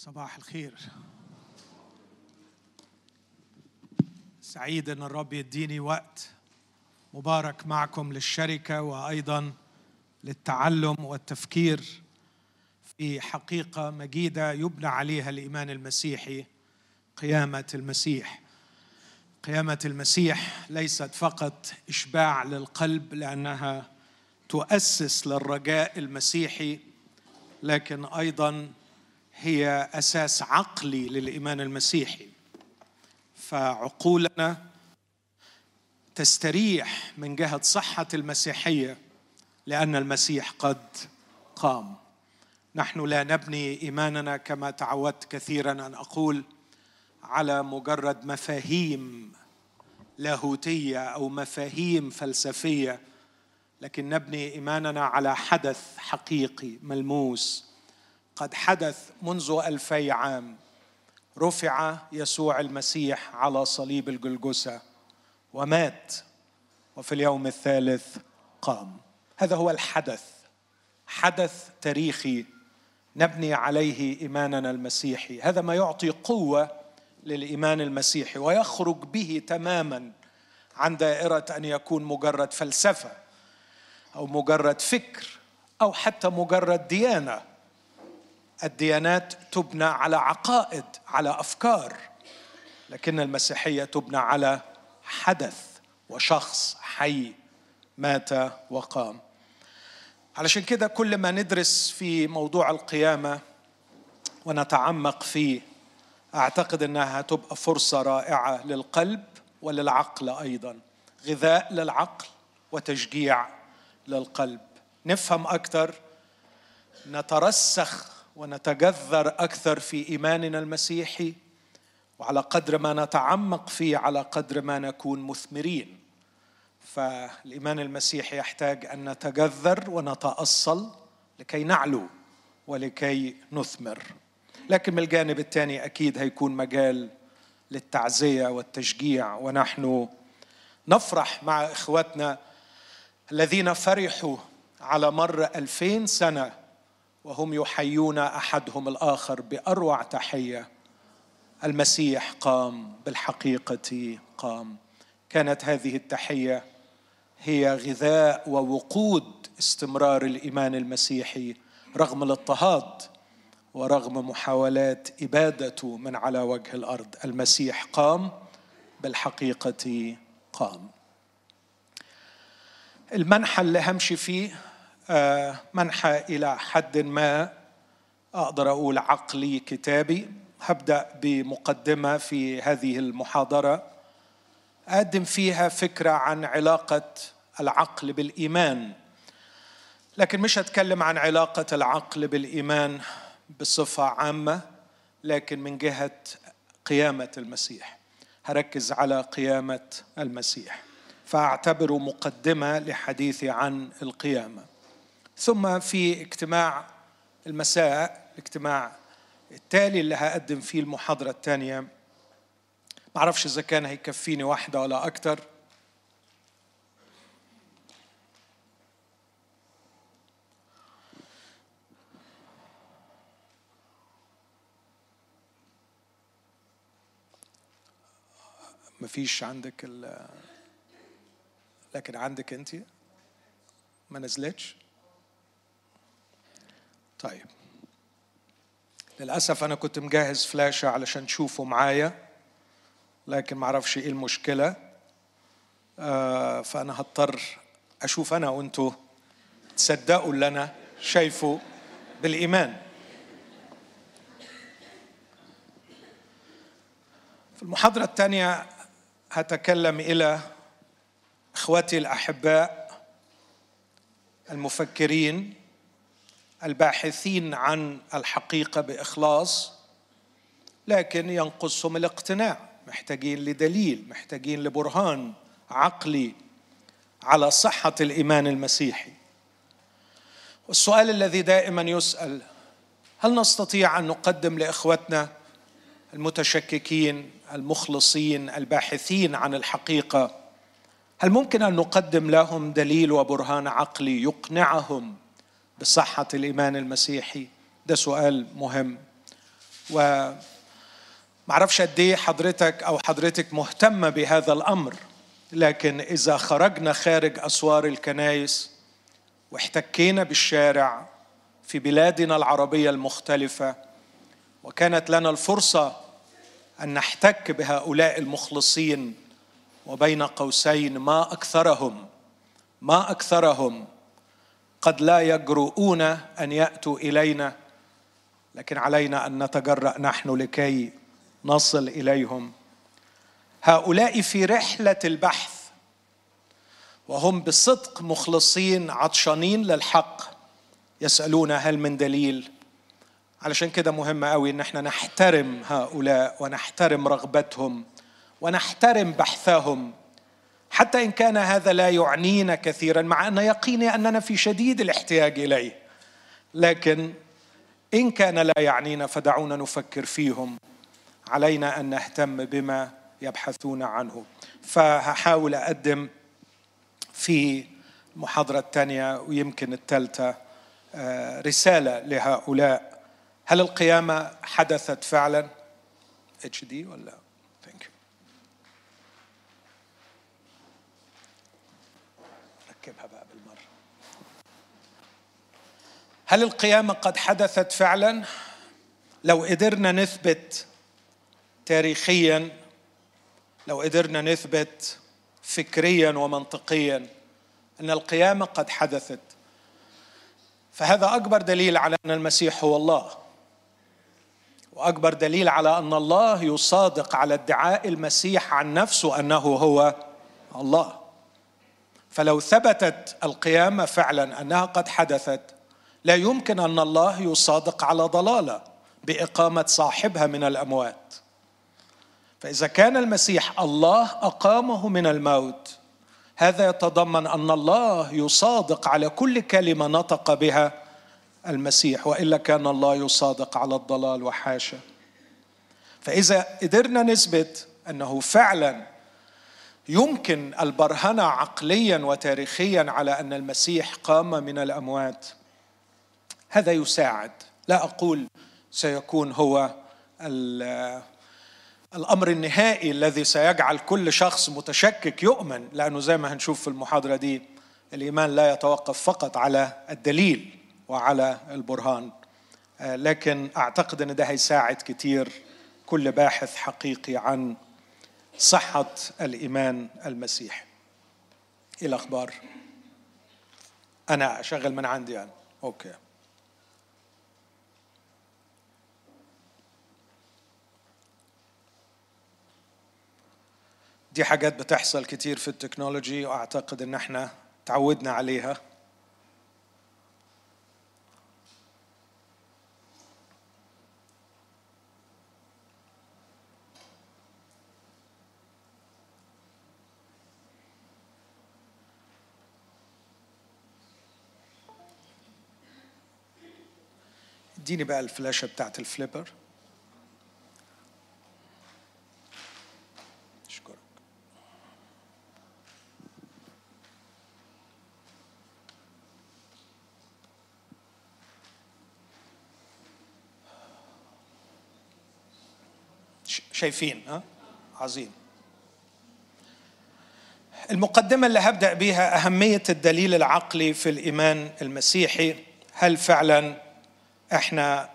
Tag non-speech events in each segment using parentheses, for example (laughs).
صباح الخير. سعيد إن الرب يديني وقت مبارك معكم للشركة وأيضا للتعلم والتفكير في حقيقة مجيدة يبنى عليها الإيمان المسيحي قيامة المسيح. قيامة المسيح ليست فقط إشباع للقلب لأنها تؤسس للرجاء المسيحي لكن أيضا هي أساس عقلي للإيمان المسيحي. فعقولنا تستريح من جهة صحة المسيحية لأن المسيح قد قام. نحن لا نبني إيماننا كما تعودت كثيرا أن أقول على مجرد مفاهيم لاهوتية أو مفاهيم فلسفية لكن نبني إيماننا على حدث حقيقي ملموس. قد حدث منذ ألفي عام. رفع يسوع المسيح على صليب الجلجسة ومات وفي اليوم الثالث قام. هذا هو الحدث حدث تاريخي نبني عليه إيماننا المسيحي. هذا ما يعطي قوة للإيمان المسيحي ويخرج به تماما عن دائرة أن يكون مجرد فلسفة أو مجرد فكر أو حتى مجرد ديانة. الديانات تبنى على عقائد على أفكار لكن المسيحية تبنى على حدث وشخص حي مات وقام. علشان كده كل ما ندرس في موضوع القيامة ونتعمق فيه أعتقد إنها تبقى فرصة رائعة للقلب وللعقل أيضا. غذاء للعقل وتشجيع للقلب. نفهم أكثر نترسخ ونتجذر أكثر في إيماننا المسيحي وعلى قدر ما نتعمق فيه على قدر ما نكون مثمرين. فالإيمان المسيحي يحتاج أن نتجذر ونتأصل لكي نعلو ولكي نثمر. لكن من الجانب الثاني أكيد هيكون مجال للتعزية والتشجيع ونحن نفرح مع إخواتنا الذين فرحوا على مر ألفين سنة وهم يحيون أحدهم الآخر بأروع تحية. المسيح قام بالحقيقة قام. كانت هذه التحية هي غذاء ووقود استمرار الإيمان المسيحي رغم الاضطهاد ورغم محاولات إبادته من على وجه الأرض. المسيح قام بالحقيقة قام. المنحى اللي همشي فيه منحى إلى حد ما أقدر أقول عقلي كتابي. هبدأ بمقدمة في هذه المحاضرة. أقدم فيها فكرة عن علاقة العقل بالإيمان. لكن مش هتكلم عن علاقة العقل بالإيمان بصفة عامة لكن من جهة قيامة المسيح. هركز على قيامة المسيح. فأعتبره مقدمة لحديثي عن القيامة. ثم في اجتماع المساء الاجتماع التالي اللي هقدم فيه المحاضرة الثانية معرفش إذا كان هيكفيني واحدة ولا أكتر. مفيش عندك لكن عندك أنت؟ ما نزلتش؟ طيب. للأسف أنا كنت مجهز فلاشة علشان تشوفوا معايا لكن ما أعرفش إيه المشكلة. آه فأنا هضطر أشوف أنا وأنتوا. تصدقوا اللي أنا شايفه بالإيمان. في المحاضرة الثانية هتكلم إلى إخوتي الأحباء المفكرين الباحثين عن الحقيقة بإخلاص لكن ينقصهم الاقتناع محتاجين لدليل محتاجين لبرهان عقلي على صحة الإيمان المسيحي. والسؤال الذي دائما يسأل هل نستطيع أن نقدم لإخوتنا المتشككين المخلصين الباحثين عن الحقيقة؟ هل ممكن أن نقدم لهم دليل وبرهان عقلي يقنعهم بصحة الإيمان المسيحي. ده سؤال مهم. و معرفش قد إيه حضرتك أو حضرتك مهتمة بهذا الأمر لكن إذا خرجنا خارج أسوار الكنائس واحتكينا بالشارع في بلادنا العربية المختلفة وكانت لنا الفرصة أن نحتك بهؤلاء المخلصين وبين قوسين ما أكثرهم ما أكثرهم قد لا يجرؤون أن يأتوا إلينا لكن علينا أن نتجرأ نحن لكي نصل إليهم. هؤلاء في رحلة البحث وهم بصدق مخلصين عطشانين للحق يسألون هل من دليل؟ علشان كده مهم قوي إن إحنا نحترم هؤلاء ونحترم رغبتهم ونحترم بحثهم. حتى إن كان هذا لا يعنينا كثيرا مع أن يقيني أننا في شديد الاحتياج إليه. لكن إن كان لا يعنينا فدعونا نفكر فيهم. علينا أن نهتم بما يبحثون عنه. فهحاول أقدم في المحاضره الثانية ويمكن الثالثه آه، رسالة لهؤلاء. هل القيامة حدثت فعلا؟ HD ولا thank you ركبها بقى بالمرة هل القيامة قد حدثت فعلا؟ لو قدرنا نثبت تاريخيا لو قدرنا نثبت فكريا ومنطقيا أن القيامة قد حدثت فهذا أكبر دليل على أن المسيح هو الله وأكبر دليل على أن الله يصادق على ادعاء المسيح عن نفسه أنه هو الله. فلو ثبتت القيامة فعلا أنها قد حدثت لا يمكن أن الله يصادق على ضلالة بإقامة صاحبها من الأموات. فإذا كان المسيح الله أقامه من الموت هذا يتضمن أن الله يصادق على كل كلمة نطق بها المسيح وإلا كان الله يصادق على الضلال وحاشا. فإذا قدرنا نثبت أنه فعلا يمكن البرهنة عقليا وتاريخيا على أن المسيح قام من الأموات هذا يساعد. لا أقول سيكون هو الأمر النهائي الذي سيجعل كل شخص متشكك يؤمن لأنه زي ما هنشوف في المحاضرة دي الإيمان لا يتوقف فقط على الدليل وعلى البرهان. آه، لكن أعتقد أن ده هيساعد كتير كل باحث حقيقي عن صحة الإيمان المسيحي إيه الأخبار؟ أنا أشغل من عندي أنا. أوكي. دي حاجات بتحصل كتير في التكنولوجي وأعتقد إن إحنا تعودنا عليها. اديني بقى الفلاشة بتاعت الفليبر. شايفين ها؟ عظيم. المقدمة اللي هبدأ بها أهمية الدليل العقلي في الإيمان المسيحي هل فعلا إحنا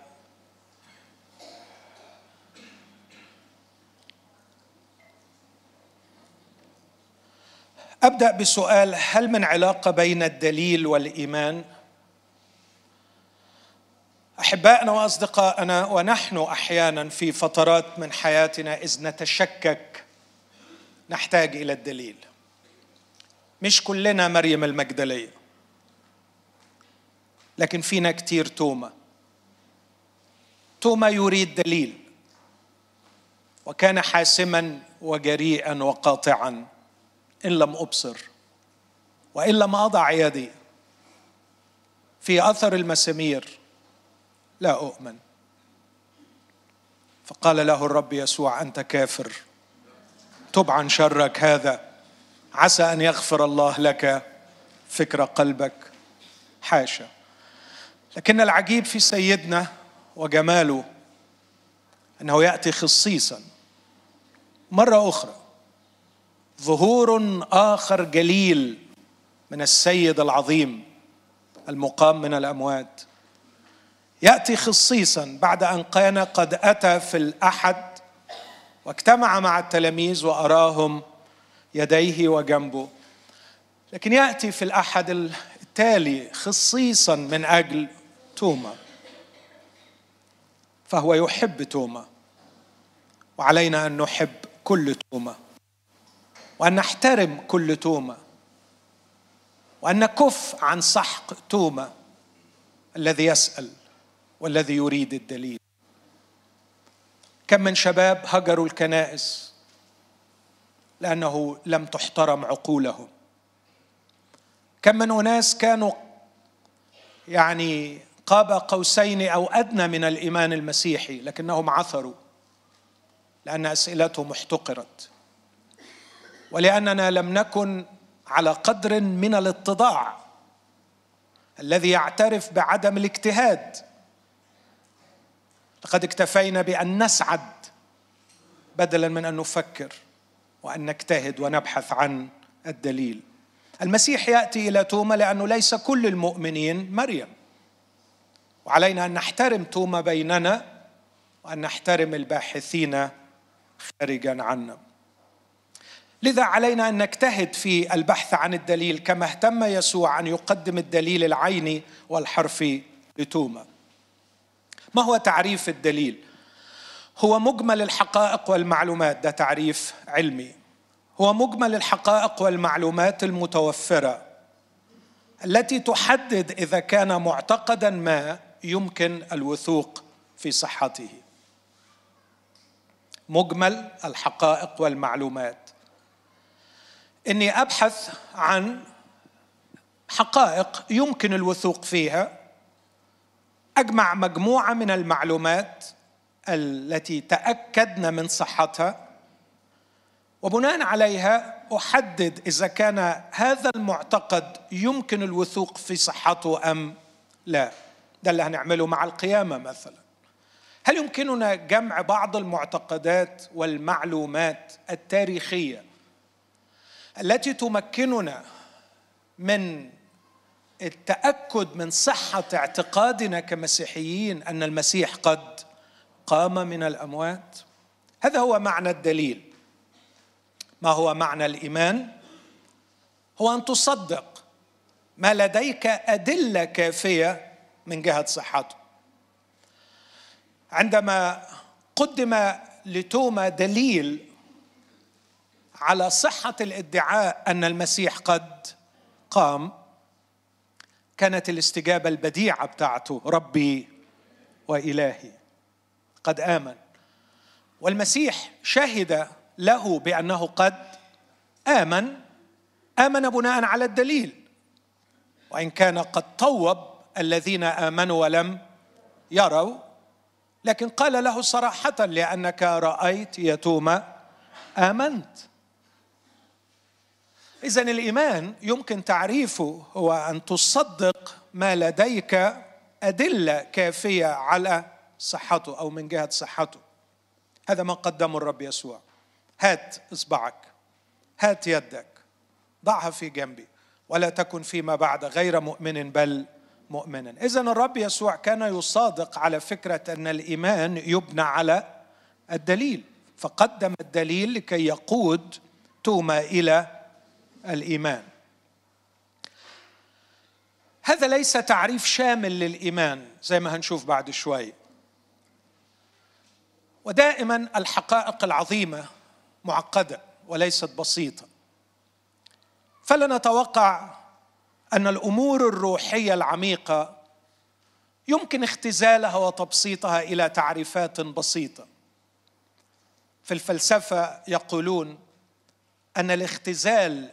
أبدأ بسؤال هل من علاقة بين الدليل والإيمان أحبائنا وأصدقائنا ونحن أحيانا في فترات من حياتنا إذ نتشكك نحتاج إلى الدليل. مش كلنا مريم المجدلية لكن فينا كتير توما توما يريد دليل وكان حاسما وجريئا وقاطعا إن لم أبصر وإن لم أضع يدي. في أثر المسامير لا أؤمن. فقال له الرب يسوع أنت كافر. تب عن شرك هذا. عسى أن يغفر الله لك فكر قلبك. حاشا. لكن العجيب في سيدنا وجماله أنه يأتي خصيصا. مرة أخرى. ظهور آخر جليل من السيد العظيم المقام من الأموات. يأتي خصيصا بعد أن كان قد أتى في الأحد واجتمع مع التلاميذ وأراهم يديه وجنبه. لكن يأتي في الأحد التالي خصيصا من أجل توما فهو يحب توما وعلينا أن نحب كل توما وأن نحترم كل توما وأن نكف عن سحق توما الذي يسأل. والذي يريد الدليل. كم من شباب هجروا الكنائس لأنه لم تحترم عقولهم. كم من أناس كانوا يعني قاب قوسين أو أدنى من الإيمان المسيحي لكنهم عثروا لأن أسئلتهم احتقرت. ولأننا لم نكن على قدر من الاتضاع الذي يعترف بعدم الاجتهاد. لقد اكتفينا بأن نسعد بدلا من أن نفكر وأن نجتهد ونبحث عن الدليل. المسيح يأتي إلى توما لأنه ليس كل المؤمنين مريم. وعلينا أن نحترم توما بيننا وأن نحترم الباحثين خارجا عنا. لذا علينا أن نجتهد في البحث عن الدليل كما اهتم يسوع أن يقدم الدليل العيني والحرفي لتوما. ما هو تعريف الدليل؟ هو مجمل الحقائق والمعلومات ده تعريف علمي. هو مجمل الحقائق والمعلومات المتوفرة التي تحدد إذا كان معتقدا ما يمكن الوثوق في صحته. مجمل الحقائق والمعلومات. إني أبحث عن حقائق يمكن الوثوق فيها أجمع مجموعة من المعلومات التي تاكدنا من صحتها وبناء عليها أحدد إذا كان هذا المعتقد يمكن الوثوق في صحته أم لا. ده اللي هنعمله مع القيامة مثلا. هل يمكننا جمع بعض المعتقدات والمعلومات التاريخية التي تمكننا من التأكد من صحة اعتقادنا كمسيحيين أن المسيح قد قام من الأموات هذا هو معنى الدليل. ما هو معنى الإيمان؟ هو أن تصدق ما لديك أدلة كافية من جهة صحته. عندما قدم لتوما دليل على صحة الادعاء أن المسيح قد قام كانت الاستجابة البديعة بتاعته ربي وإلهي قد آمن. والمسيح شهد له بأنه قد آمن آمن بناء على الدليل وإن كان قد طوب الذين آمنوا ولم يروا. لكن قال له صراحة لأنك رأيت يا توما امنت اذا الإيمان يمكن تعريفه هو أن تصدق ما لديك أدلة كافية على صحته أو من جهة صحته. هذا ما قدمه الرب يسوع. هات إصبعك هات يدك ضعها في جنبي ولا تكن فيما بعد غير مؤمن بل مؤمنا. اذا الرب يسوع كان يصادق على فكرة أن الإيمان يبنى على الدليل فقدم الدليل لكي يقود توما إلى الإيمان. هذا ليس تعريف شامل للإيمان زي ما هنشوف بعد شوي. ودائما الحقائق العظيمة معقدة وليست بسيطة. فلا نتوقع أن الأمور الروحية العميقة يمكن اختزالها وتبسيطها إلى تعريفات بسيطة. في الفلسفة يقولون أن الاختزال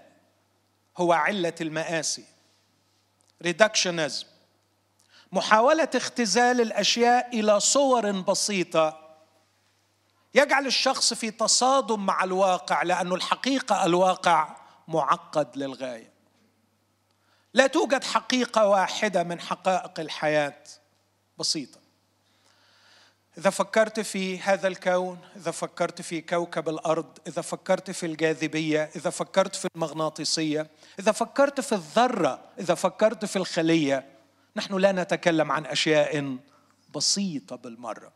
هو علة المآسي. ريدكشنزم محاولة اختزال الأشياء إلى صور بسيطة يجعل الشخص في تصادم مع الواقع لأن الحقيقة الواقع معقد للغاية. لا توجد حقيقة واحدة من حقائق الحياة. بسيطة. إذا فكرت في هذا الكون إذا فكرت في كوكب الأرض إذا فكرت في الجاذبية إذا فكرت في المغناطيسية إذا فكرت في الذرة إذا فكرت في الخلية نحن لا نتكلم عن أشياء بسيطة بالمرة.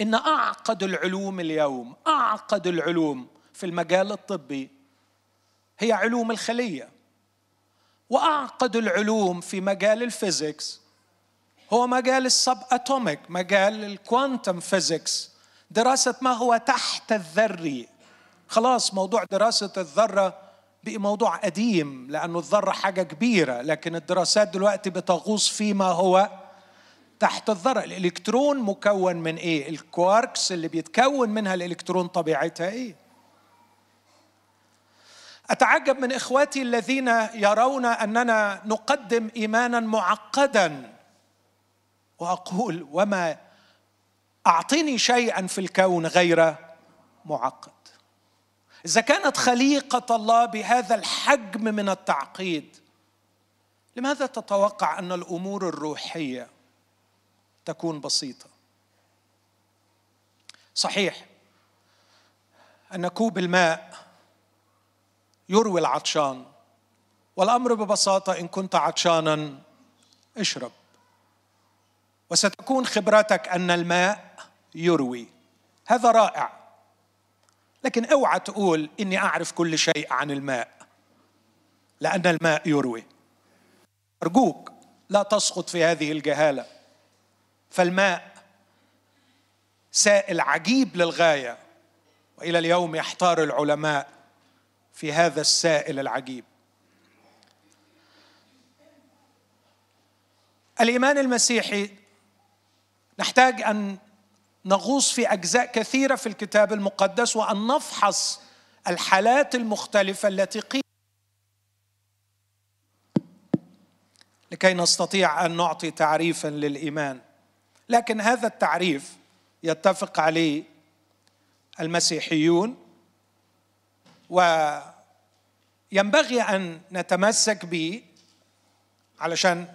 إن أعقد العلوم اليوم أعقد العلوم في المجال الطبي هي علوم الخلية وأعقد العلوم في مجال ال physics هو مجال ال subatomic مجال ال quantum physics دراسة ما هو تحت الذري. خلاص موضوع دراسة الذرة بقي موضوع قديم لأنه الذرة حاجة كبيرة لكن الدراسات دلوقتي بتغوص فيما هو تحت الذرة. الإلكترون مكون من إيه؟ الكواركس اللي بيتكون منها الإلكترون طبيعتها إيه؟ أتعجب من إخواتي الذين يرون أننا نقدم إيمانا معقدا. وأقول وما أعطني شيئا في الكون غير معقد. إذا كانت خليقة الله بهذا الحجم من التعقيد لماذا تتوقع أن الأمور الروحية تكون بسيطة؟ صحيح أن كوب الماء يروي العطشان والأمر ببساطة إن كنت عطشانا اشرب. وستكون خبرتك أن الماء يروي. هذا رائع. لكن أوعى تقول إني أعرف كل شيء عن الماء. لأن الماء يروي. أرجوك لا تسقط في هذه الجهالة. فالماء سائل عجيب للغاية. وإلى اليوم يحتار العلماء في هذا السائل العجيب. الإيمان المسيحي نحتاج أن نغوص في أجزاء كثيرة في الكتاب المقدس وأن نفحص الحالات المختلفة التي قيل لكي نستطيع أن نعطي تعريفا للإيمان. لكن هذا التعريف يتفق عليه المسيحيون وينبغي أن نتمسك به علشان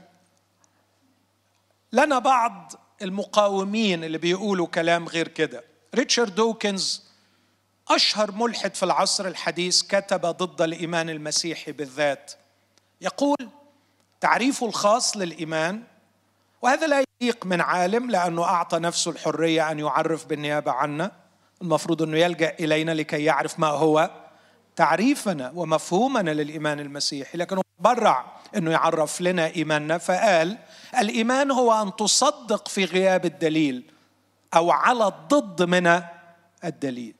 لنا بعض المقاومين اللي بيقولوا كلام غير كده. ريتشارد دوكنز أشهر ملحد في العصر الحديث كتب ضد الإيمان المسيحي بالذات. يقول تعريفه الخاص للإيمان وهذا لا يليق من عالم لأنه أعطى نفسه الحرية أن يعرف بالنيابة عنا. المفروض أنه يلجأ إلينا لكي يعرف ما هو تعريفنا ومفهومنا للإيمان المسيحي لكنه برع إنه يعرف لنا إيماننا. فقال الإيمان هو أن تصدق في غياب الدليل أو على الضد من الدليل.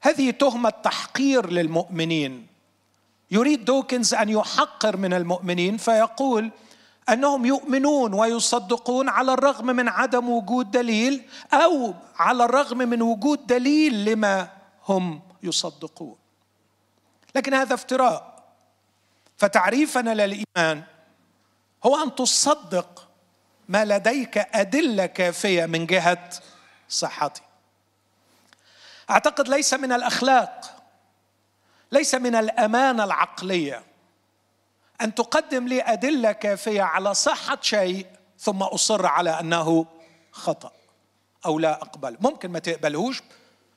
هذه تهمة تحقير للمؤمنين. يريد دوكنز أن يحقر من المؤمنين فيقول أنهم يؤمنون ويصدقون على الرغم من عدم وجود دليل أو على الرغم من وجود دليل لما هم يصدقون. لكن هذا افتراء. فتعريفنا للإيمان هو أن تصدق ما لديك أدلة كافية من جهة صحتي. أعتقد ليس من الأخلاق ليس من الأمانة العقلية أن تقدم لي أدلة كافية على صحة شيء ثم أصر على أنه خطأ أو لا أقبله. ممكن ما تقبلهوش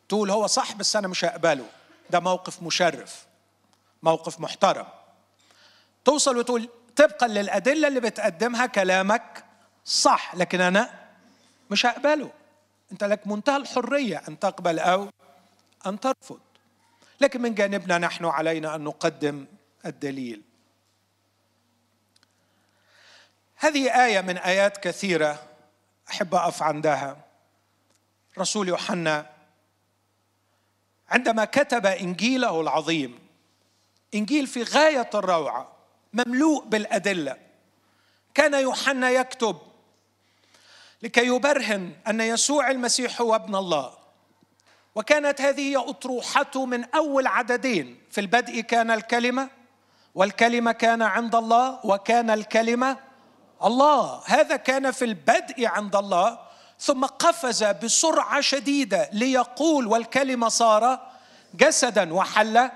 تقول هو صح بس أنا مش هقبله. ده موقف مشرف موقف محترم. توصل وتقول طبقا للأدلة اللي بتقدمها كلامك صح لكن أنا مش هقبله. أنت لك منتهى الحرية أن تقبل أو أن ترفض. لكن من جانبنا نحن علينا أن نقدم الدليل. هذه آية من آيات كثيرة أحب أقف عندها. رسول يوحنا عندما كتب إنجيله العظيم إنجيل في غاية الروعة مملوء بالأدلة. كان يوحنا يكتب لكي يبرهن أن يسوع المسيح هو ابن الله. وكانت هذه هي أطروحته من أول عددين. في البدء كان الكلمة والكلمة كان عند الله وكان الكلمة الله. هذا كان في البدء عند الله ثم قفز بسرعة شديدة ليقول والكلمة صار جسدا وحل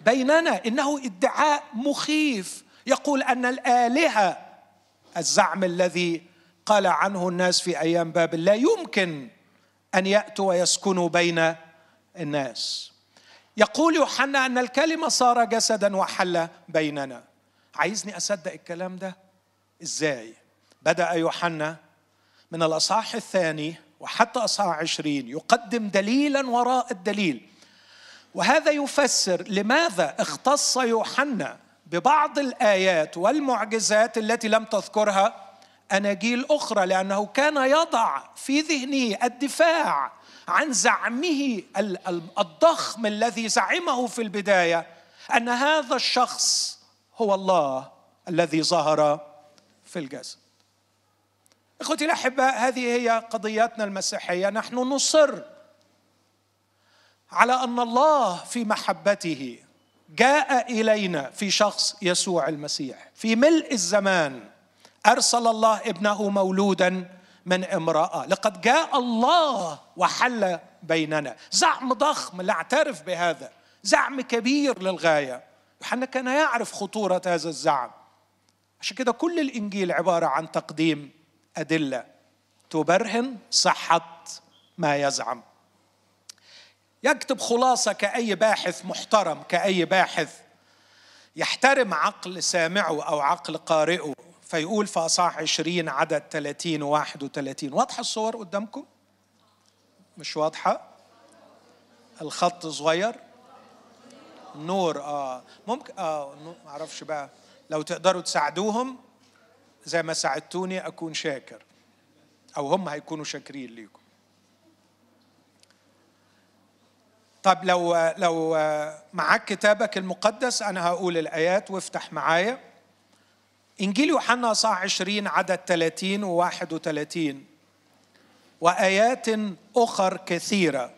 بيننا. إنه ادعاء مخيف. يقول أن الآلهة الزعم الذي قال عنه الناس في أيام بابل لا يمكن أن يأتوا ويسكنوا بين الناس. يقول يوحنا أن الكلمة صار جسدا وحل بيننا. عايزني أصدق الكلام ده؟ إزاي؟ بدأ يوحنا من الأصحاح الثاني وحتى أصحاح عشرين يقدم دليلا وراء الدليل. وهذا يفسر لماذا اختص يوحنا ببعض الآيات والمعجزات التي لم تذكرها آناجيل أخرى لأنه كان يضع في ذهنه الدفاع عن زعمه الضخم الذي زعمه في البداية أن هذا الشخص هو الله الذي ظهر في الجسد. إخوتي الاحباء هذه هي قضياتنا المسيحية. نحن نصر على أن الله في محبته. جاء إلينا في شخص يسوع المسيح. في ملء الزمان أرسل الله ابنه مولودا من امرأة. لقد جاء الله وحل بيننا. زعم ضخم لا اعترف بهذا. زعم كبير للغاية. يوحنا كان يعرف خطورة هذا الزعم. عشان كده كل الإنجيل عبارة عن تقديم أدلة تبرهن صحة ما يزعم. يكتب خلاصة كأي باحث محترم كأي باحث يحترم عقل سامعه أو عقل قارئه فيقول في اصحاح 20 عدد 30 و 31 واضحة الصور قدامكم؟ مش واضحة؟ الخط صغير؟ نور آه. ممكن آه ما أعرفش بقى. لو تقدروا تساعدوهم زي ما ساعدتوني أكون شاكر أو هم هيكونوا شاكرين ليكم. طب لو لو معاك كتابك المقدس أنا هقول الآيات وافتح معايا. إنجيل يوحنا صح 20 عدد 30 و 31 وآيات أخر كثيرة.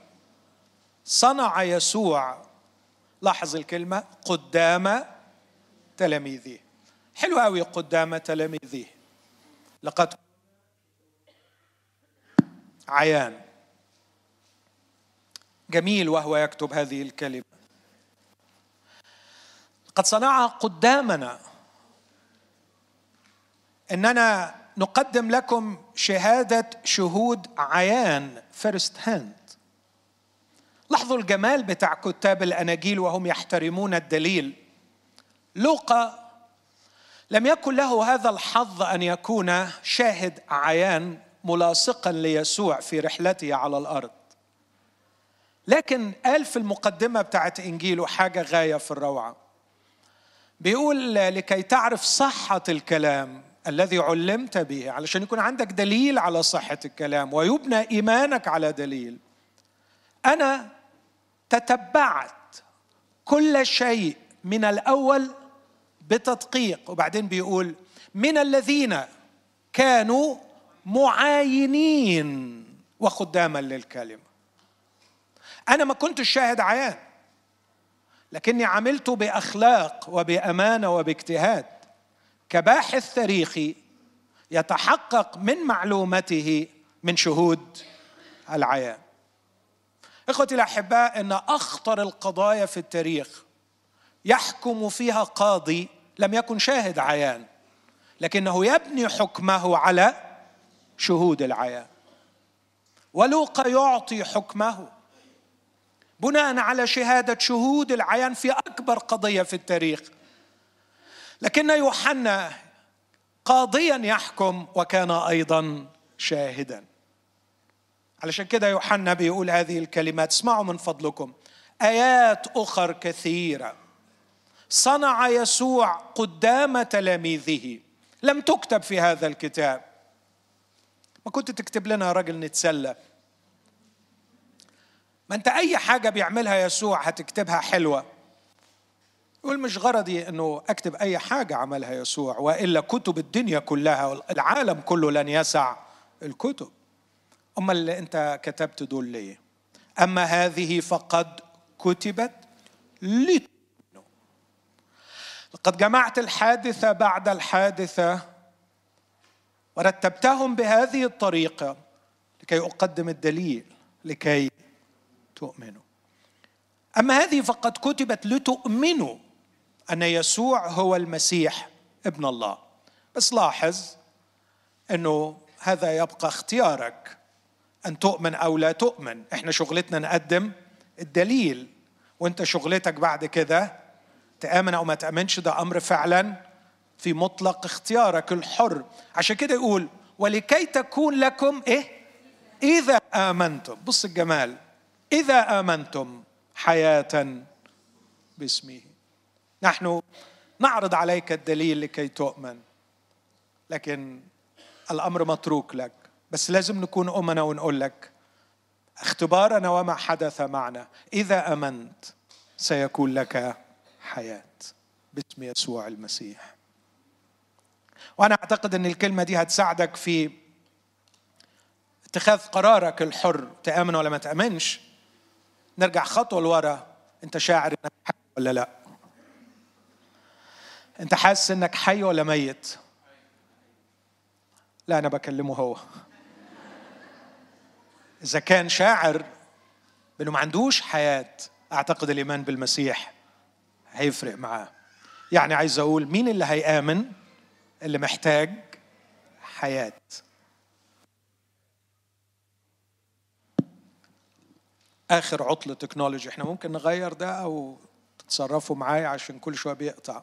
صنع يسوع لاحظ الكلمة قدام تلاميذه. حلو قوي قدام تلاميذه. لقد عيان. جميل وهو يكتب هذه الكلمة. قد صنع قدامنا أننا نقدم لكم شهادة شهود عيان first hand لاحظوا الجمال بتاع كتاب الأناجيل وهم يحترمون الدليل. لوقا لم يكن له هذا الحظ أن يكون شاهد عيان ملاصقا ليسوع في رحلته على الأرض. لكن قال في المقدمة بتاعت انجيله حاجة غاية في الروعة. بيقول لكي تعرف صحة الكلام الذي علمت به علشان يكون عندك دليل على صحة الكلام ويبنى إيمانك على دليل. أنا تتبعت كل شيء من الأول بتدقيق. وبعدين بيقول من الذين كانوا معاينين وخداما للكلمه أنا ما كنتش شاهد عيان لكني عملت بأخلاق وبأمانة وباجتهاد. كباحث تاريخي يتحقق من معلومته من شهود العيان. إخوتي الأحباء إن أخطر القضايا في التاريخ يحكم فيها قاضي لم يكن شاهد عيان لكنه يبني حكمه على شهود العيان. ولوقا يعطي حكمه بناء على شهادة شهود العيان في أكبر قضية في التاريخ. لكن يوحنا قاضيا يحكم وكان أيضا شاهدا. علشان كده يوحنا بيقول هذه الكلمات اسمعوا من فضلكم. آيات أخر كثيرة. صنع يسوع قدام تلاميذه. لم تكتب في هذا الكتاب. ما كنت تكتب لنا يا راجل نتسلى. ما انت اي حاجة بيعملها يسوع هتكتبها حلوة. يقول مش غرضي انه اكتب اي حاجة عملها يسوع والا كتب الدنيا كلها العالم كله لن يسع الكتب. أما اللي انت كتبت دول ليه؟ أما هذه فقد كتبت لتؤمنوا. لقد جمعت الحادثه بعد الحادثة ورتبتهم بهذه الطريقة لكي أقدم الدليل لكي تؤمنوا. أما هذه فقد كتبت لتؤمنوا أن يسوع هو المسيح ابن الله. بس لاحظ إنه هذا يبقى اختيارك أن تؤمن أو لا تؤمن. إحنا شغلتنا نقدم الدليل. وأنت شغلتك بعد كده تآمن أو ما تآمنش ده أمر فعلا في مطلق اختيارك الحر. عشان كده يقول ولكي تكون لكم إيه؟ إذا آمنتم. بص الجمال. إذا آمنتم حياة باسمه. نحن نعرض عليك الدليل لكي تؤمن لكن الأمر متروك لك. بس لازم نكون أمنا ونقول لك اختبارنا وما حدث معنا. إذا آمنت سيكون لك حياة باسم يسوع المسيح. وأنا أعتقد أن الكلمة دي هتساعدك في اتخاذ قرارك الحر. تآمن ولا ما تآمنش؟ نرجع خطوة لورا. انت شاعر إنك حي ولا لا؟ انت حاسس إنك حي ولا ميت؟ لا أنا بكلمه هو. إذا كان شاعر بانه ما عندوش حياة أعتقد الإيمان بالمسيح هيفرق معاه. يعني عايز أقول مين اللي هيآمن اللي محتاج حياة؟ آخر عطل تكنولوجي. إحنا ممكن نغير ده أو تتصرفوا معايا عشان كل شوية بيقطع.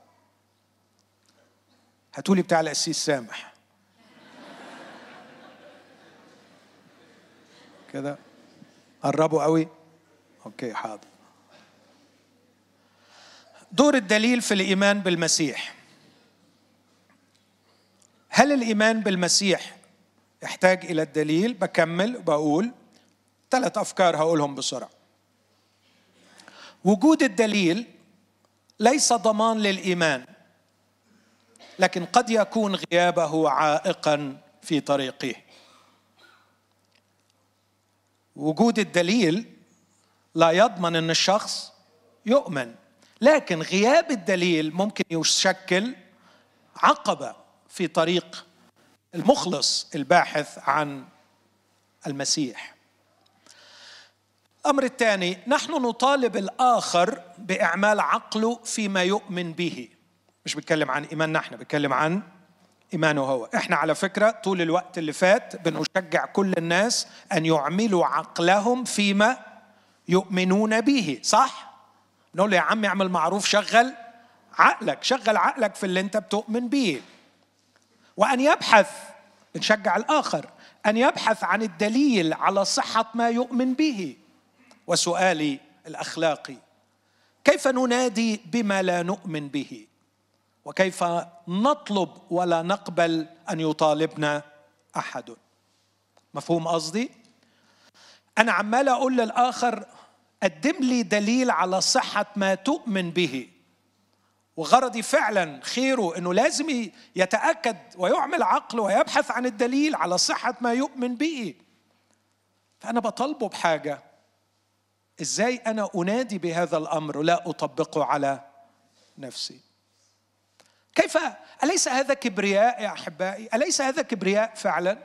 هاتولي بتاع القسيس سامح. كده؟ قربوا قوي؟ okay حاضر. دور الدليل في الإيمان بالمسيح. هل الإيمان بالمسيح يحتاج إلى الدليل؟ بكمل بقول ثلاث أفكار هقولهم بسرعة. وجود الدليل ليس ضمان للإيمان لكن قد يكون غيابه عائقا في طريقه. وجود الدليل لا يضمن إن الشخص يؤمن لكن غياب الدليل ممكن يشكل عقبة في طريق المخلص الباحث عن المسيح. الأمر الثاني نحن نطالب الآخر بإعمال عقله فيما يؤمن به. مش بتكلم عن إيماننا إحنا بتكلم عن إيمانه هو. إحنا على فكرة طول الوقت اللي فات بنشجع كل الناس أن يعملوا عقلهم فيما يؤمنون به صح؟ نقول له يا عم اعمل معروف شغل عقلك شغل عقلك في اللي أنت بتؤمن به. وأن يبحث نشجع الآخر أن يبحث عن الدليل على صحة ما يؤمن به. وسؤالي الاخلاقي كيف ننادي بما لا نؤمن به؟ وكيف نطلب ولا نقبل أن يطالبنا أحد؟ مفهوم قصدي؟ أنا عمال أقول للآخر قدم لي دليل على صحة ما تؤمن به. وغرضي فعلا خيره إنه لازم يتأكد ويعمل عقله ويبحث عن الدليل على صحة ما يؤمن به. فأنا بطالبه بحاجة. إزاي أنا أنادي بهذا الأمر لا أطبقه على نفسي؟ كيف أليس هذا كبرياء يا أحبائي؟ أليس هذا كبرياء فعلا؟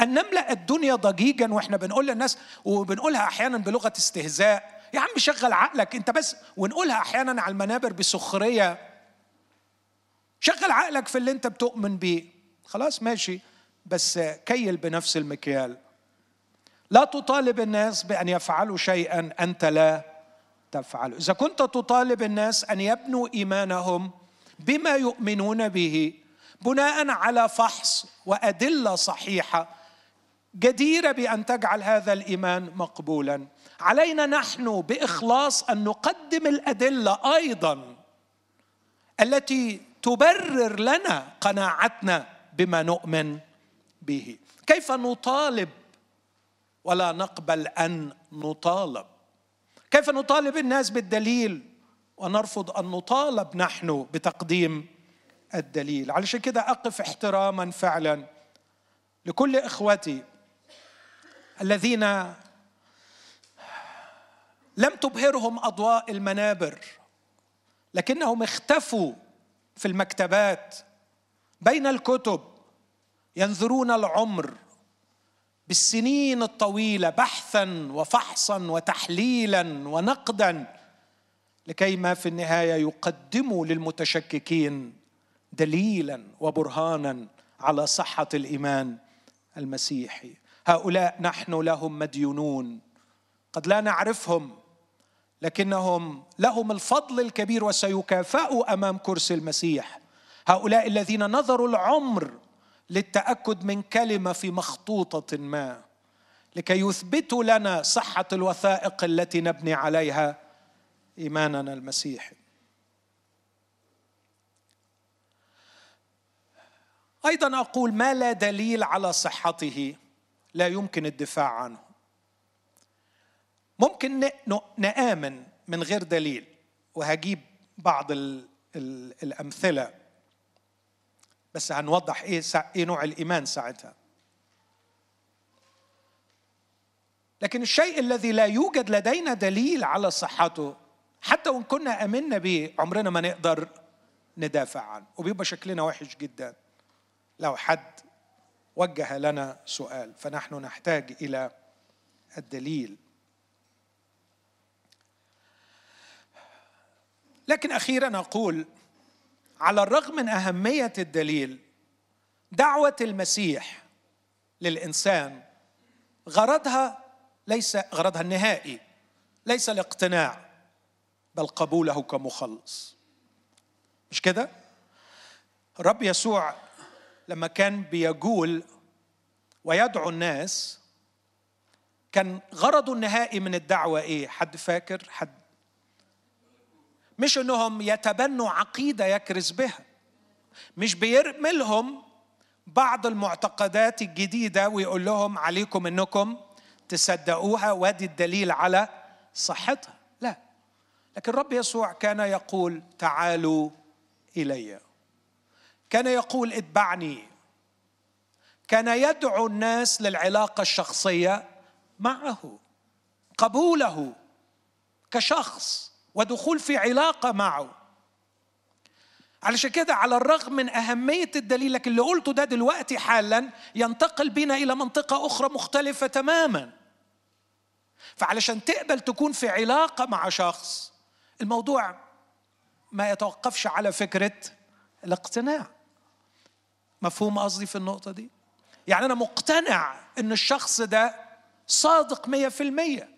أن نملأ الدنيا ضجيجا وإحنا بنقول للناس وبنقولها أحيانا بلغة استهزاء. يا عم شغل عقلك أنت بس ونقولها أحيانا على المنابر بسخرية. شغل عقلك في اللي أنت بتؤمن بيه. خلاص ماشي بس كيل بنفس المكيال. لا تطالب الناس بأن يفعلوا شيئا أنت لا تفعله إذا كنت تطالب الناس أن يبنوا إيمانهم بما يؤمنون به بناء على فحص وأدلة صحيحة جديرة بأن تجعل هذا الإيمان مقبولا. علينا نحن بإخلاص أن نقدم الأدلة أيضا التي تبرر لنا قناعتنا بما نؤمن به. كيف نطالب ولا نقبل أن نطالب. كيف نطالب الناس بالدليل؟ ونرفض أن نطالب نحن بتقديم الدليل. علشان كده أقف احتراما فعلا لكل إخوتي الذين لم تبهرهم أضواء المنابر لكنهم اختفوا في المكتبات بين الكتب ينذرون العمر بالسنين الطويلة بحثا وفحصا وتحليلا ونقدا لكي ما في النهاية يقدموا للمتشككين دليلا وبرهانا على صحة الإيمان المسيحي. هؤلاء نحن لهم مديونون. قد لا نعرفهم لكنهم لهم الفضل الكبير وسيكافئوا أمام كرسي المسيح. هؤلاء الذين نظروا العمر للتأكد من كلمة في مخطوطة ما لكي يثبتوا لنا صحة الوثائق التي نبني عليها إيماننا المسيحي. أيضا أقول ما لا دليل على صحته لا يمكن الدفاع عنه. ممكن نآمن من غير دليل وهجيب بعض الأمثلة. بس هنوضح إيه إيه نوع الإيمان ساعتها. لكن الشيء الذي لا يوجد لدينا دليل على صحته حتى وإن كنا آمنا به عمرنا ما نقدر ندافع عنه وبيبقى شكلنا وحش جدا. لو حد وجه لنا سؤال فنحن نحتاج إلى الدليل. لكن أخيرا أقول على الرغم من أهمية الدليل دعوة المسيح للإنسان غرضها ليس غرضها النهائي ليس الاقتناع بل قبوله كمخلص. مش كده؟ الرب يسوع لما كان بيقول ويدعو الناس كان غرضه النهائي من الدعوة إيه؟ حد فاكر؟ حد مش انهم يتبنوا عقيدة يكرز بها. مش بيرملهم بعض المعتقدات الجديدة ويقول لهم عليكم انكم تصدقوها وادي الدليل على صحتها. لا. لكن الرب يسوع كان يقول تعالوا إلي. كان يقول اتبعني. كان يدعو الناس للعلاقة الشخصية معه قبوله كشخص. ودخول في علاقة معه. علشان كده على الرغم من أهمية الدليل لكن اللي قلته ده دلوقتي حالا ينتقل بنا إلى منطقة أخرى مختلفة تماما. فعلشان تقبل تكون في علاقة مع شخص الموضوع ما يتوقفش على فكرة الاقتناع. مفهوم قصدي في النقطة دي؟ يعني أنا مقتنع إن الشخص ده صادق مية في المية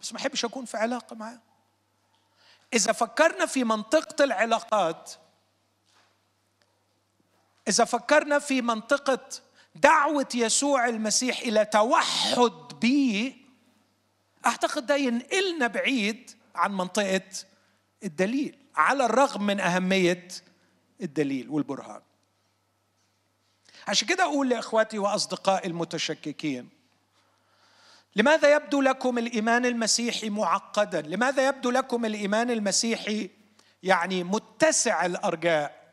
بس ما أحبش أكون في علاقة معاه. إذا فكرنا في منطقة العلاقات إذا فكرنا في منطقة دعوة يسوع المسيح إلى توحد به أعتقد ده ينقلنا بعيد عن منطقة الدليل على الرغم من أهمية الدليل والبرهان. عشان كده أقول لإخواتي وأصدقائي المتشككين لماذا يبدو لكم الإيمان المسيحي معقدا؟ لماذا يبدو لكم الإيمان المسيحي يعني متسع الأرجاء؟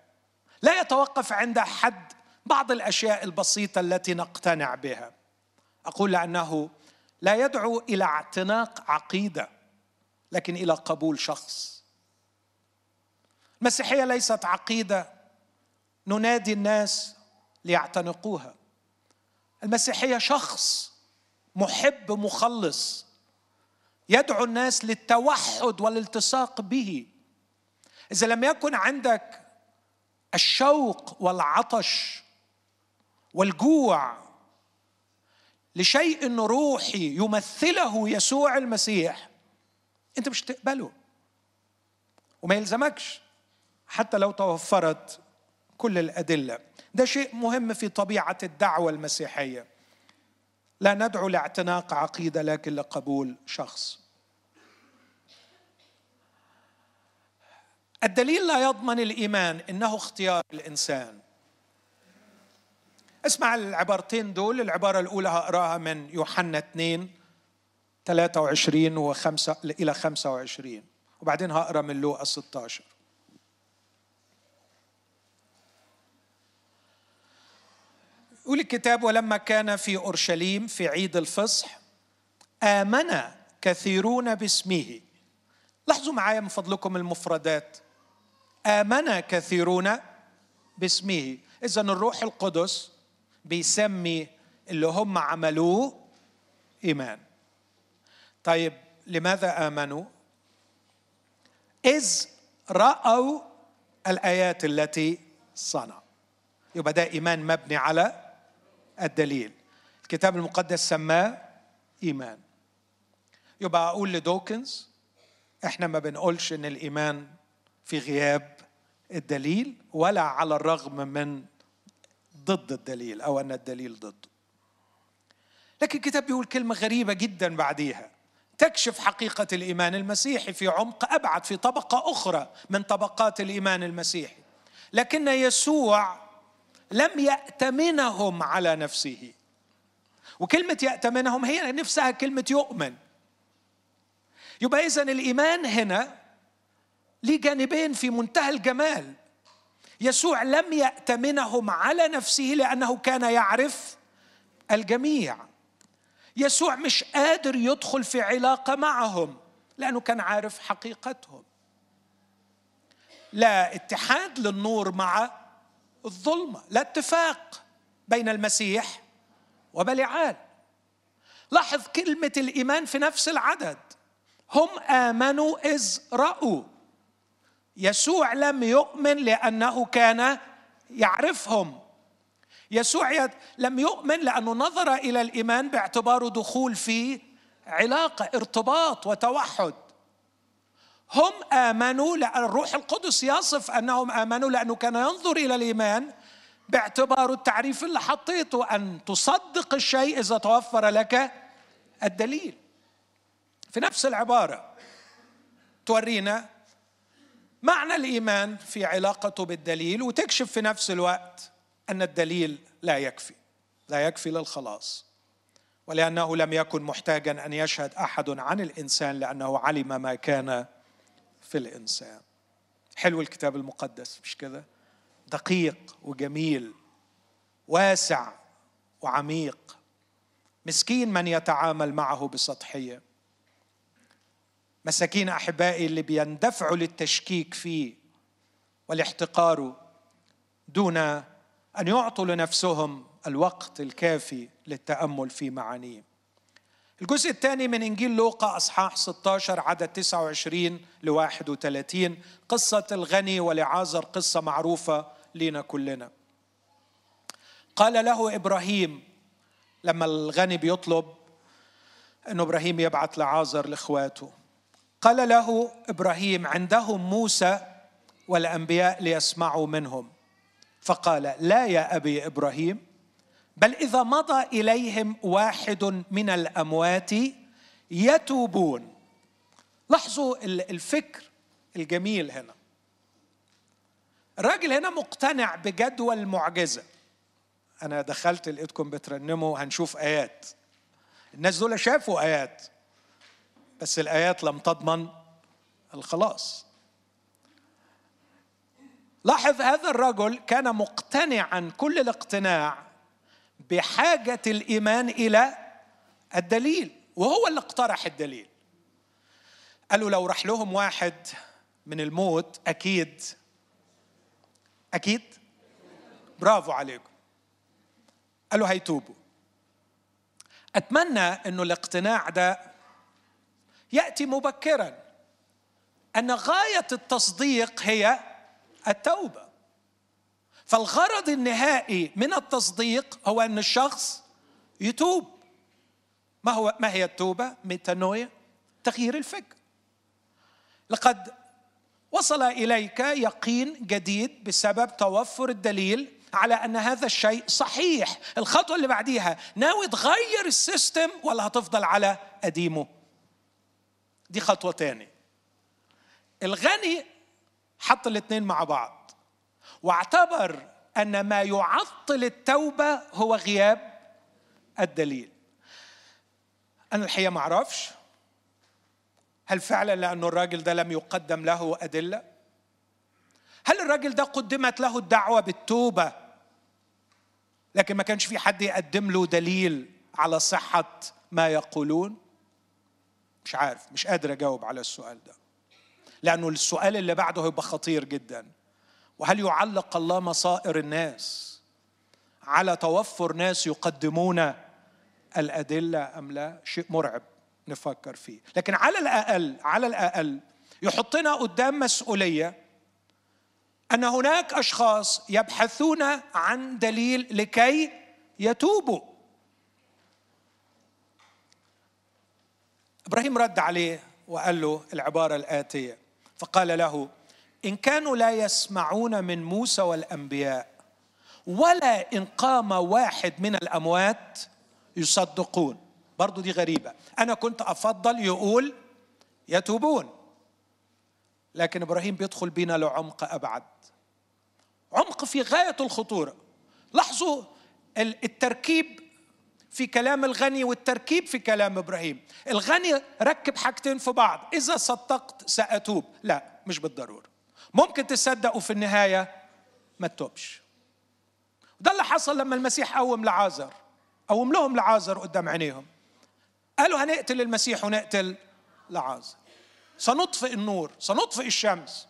لا يتوقف عند حد بعض الأشياء البسيطة التي نقتنع بها. أقول لأنه لا يدعو إلى اعتناق عقيدة لكن إلى قبول شخص. المسيحية ليست عقيدة ننادي الناس ليعتنقوها. المسيحية شخص محب مخلص يدعو الناس للتوحد والالتصاق به. إذا لم يكن عندك الشوق والعطش والجوع لشيء روحي يمثله يسوع المسيح أنت مش تقبله. وما يلزمكش حتى لو توفرت كل الأدلة. ده شيء مهم في طبيعة الدعوة المسيحية. لا ندعو لاعتناق عقيدة لكن لقبول شخص. الدليل لا يضمن الإيمان إنه اختيار الإنسان. اسمع العبارتين دول العبارة الأولى هقراها من يوحنا 2 23 و 5 إلى 25 وبعدين هقرأ من لوقا 16 يقول الكتاب ولما كان في أورشليم في عيد الفصح آمن كثيرون باسمه. لاحظوا معايا من فضلكم المفردات. آمن كثيرون باسمه. اذا الروح القدس بيسمي اللي هم عملوه إيمان. طيب لماذا آمنوا؟ إذ رأوا الآيات التي صنع. يبقى ده إيمان مبني على الدليل. الكتاب المقدس سماه إيمان. يبقى أقول لدوكنز إحنا ما بنقولش إن الإيمان في غياب الدليل ولا على الرغم من ضد الدليل أو أن الدليل ضده. لكن الكتاب بيقول كلمة غريبة جدا بعديها. تكشف حقيقة الإيمان المسيحي في عمق أبعد في طبقة أخرى من طبقات الإيمان المسيحي. لكن يسوع لم يأتمنهم على نفسه. وكلمة يأتمنهم هي نفسها كلمة يؤمن. يبقى إذا الإيمان هنا ليه جانبين في منتهى الجمال. يسوع لم يأتمنهم على نفسه لأنه كان يعرف الجميع. يسوع مش قادر يدخل في علاقة معهم لأنه كان عارف حقيقتهم. لا اتحاد للنور مع الظلمة لا اتفاق بين المسيح وبلعال لاحظ كلمة الإيمان في نفس العدد. هم آمنوا إذ رأوا. يسوع لم يؤمن لأنه كان يعرفهم. يسوع لم يؤمن لأنه نظر إلى الإيمان باعتباره دخول في علاقة ارتباط وتوحد. هم آمنوا لأن الروح القدس يصف أنهم آمنوا لأنه كان ينظر إلى الإيمان باعتباره التعريف اللي حطيته أن تصدق الشيء إذا توفر لك الدليل. في نفس العبارة تورينا معنى الإيمان في علاقته بالدليل وتكشف في نفس الوقت أن الدليل لا يكفي لا يكفي للخلاص. ولأنه لم يكن محتاجا أن يشهد أحد عن الإنسان لأنه علم ما كان في الإنسان. حلو الكتاب المقدس مش كده؟ دقيق وجميل واسع وعميق. مسكين من يتعامل معه بسطحية. مساكين أحبائي اللي بيندفعوا للتشكيك فيه والاحتقار دون أن يعطوا لنفسهم الوقت الكافي للتأمل في معانيه. الجزء الثاني من إنجيل لوقا أصحاح 16 عدد 29 ل 31 قصة الغني ولعازر قصة معروفة لنا كلنا. قال له إبراهيم لما الغني بيطلب أن إبراهيم يبعث لعازر لإخواته. قال له إبراهيم عندهم موسى والأنبياء ليسمعوا منهم. فقال لا يا أبي إبراهيم بل إذا مضى إليهم واحد من الأموات يتوبون. لاحظوا الفكر الجميل هنا. الراجل هنا مقتنع بجدوى المعجزه أنا دخلت لقيتكم بترنموا هنشوف آيات. الناس دول شافوا آيات بس الآيات لم تضمن الخلاص. لاحظ هذا الرجل كان مقتنعا كل الاقتناع بحاجة الإيمان إلى الدليل وهو اللي اقترح الدليل. قالوا لو راح لهم واحد من الموت أكيد أكيد؟ برافو عليكم. قالوا هيتوبوا. أتمنى أنه الاقتناع ده يأتي مبكرا أن غاية التصديق هي التوبة. فالغرض النهائي من التصديق هو أن الشخص يتوب. ما هو ما هي التوبة؟ ميتانويا تغيير الفكر. لقد وصل إليك يقين جديد بسبب توفر الدليل على أن هذا الشيء صحيح. الخطوة اللي بعديها ناوي تغير السيستم ولا هتفضل على قديمه؟ دي خطوة تاني الغني حط الاثنين مع بعض. واعتبر أن ما يعطل التوبة هو غياب الدليل. أنا الحقيقة ما أعرفش هل فعلا لأنه الراجل ده لم يقدم له أدلة؟ هل الراجل ده قدمت له الدعوة بالتوبة لكن ما كانش في حد يقدم له دليل على صحة ما يقولون؟ مش عارف مش قادر أجاوب على السؤال ده. لأنه السؤال اللي بعده هيبقى خطير جدا. وهل يعلق الله مصائر الناس على توفر ناس يقدمون الأدلة أم لا؟ شيء مرعب نفكر فيه. لكن على الأقل على الأقل يحطنا قدام مسؤولية أن هناك أشخاص يبحثون عن دليل لكي يتوبوا. إبراهيم رد عليه وقال له العبارة الآتية فقال له إن كانوا لا يسمعون من موسى والأنبياء ولا إن قام واحد من الأموات يصدقون. برضو دي غريبة. أنا كنت أفضل يقول يتوبون لكن إبراهيم بيدخل بينا لعمق أبعد. عمق في غاية الخطورة. لاحظوا التركيب في كلام الغني والتركيب في كلام إبراهيم. الغني ركب حاجتين في بعض. إذا صدقت سأتوب. لا مش بالضرورة. ممكن تصدق وفي النهاية ما تتوبش. ده اللي حصل لما المسيح قوم لعازر قوم لهم لعازر قدام عينيهم. قالوا هنقتل المسيح ونقتل لعازر. سنطفئ النور سنطفئ الشمس.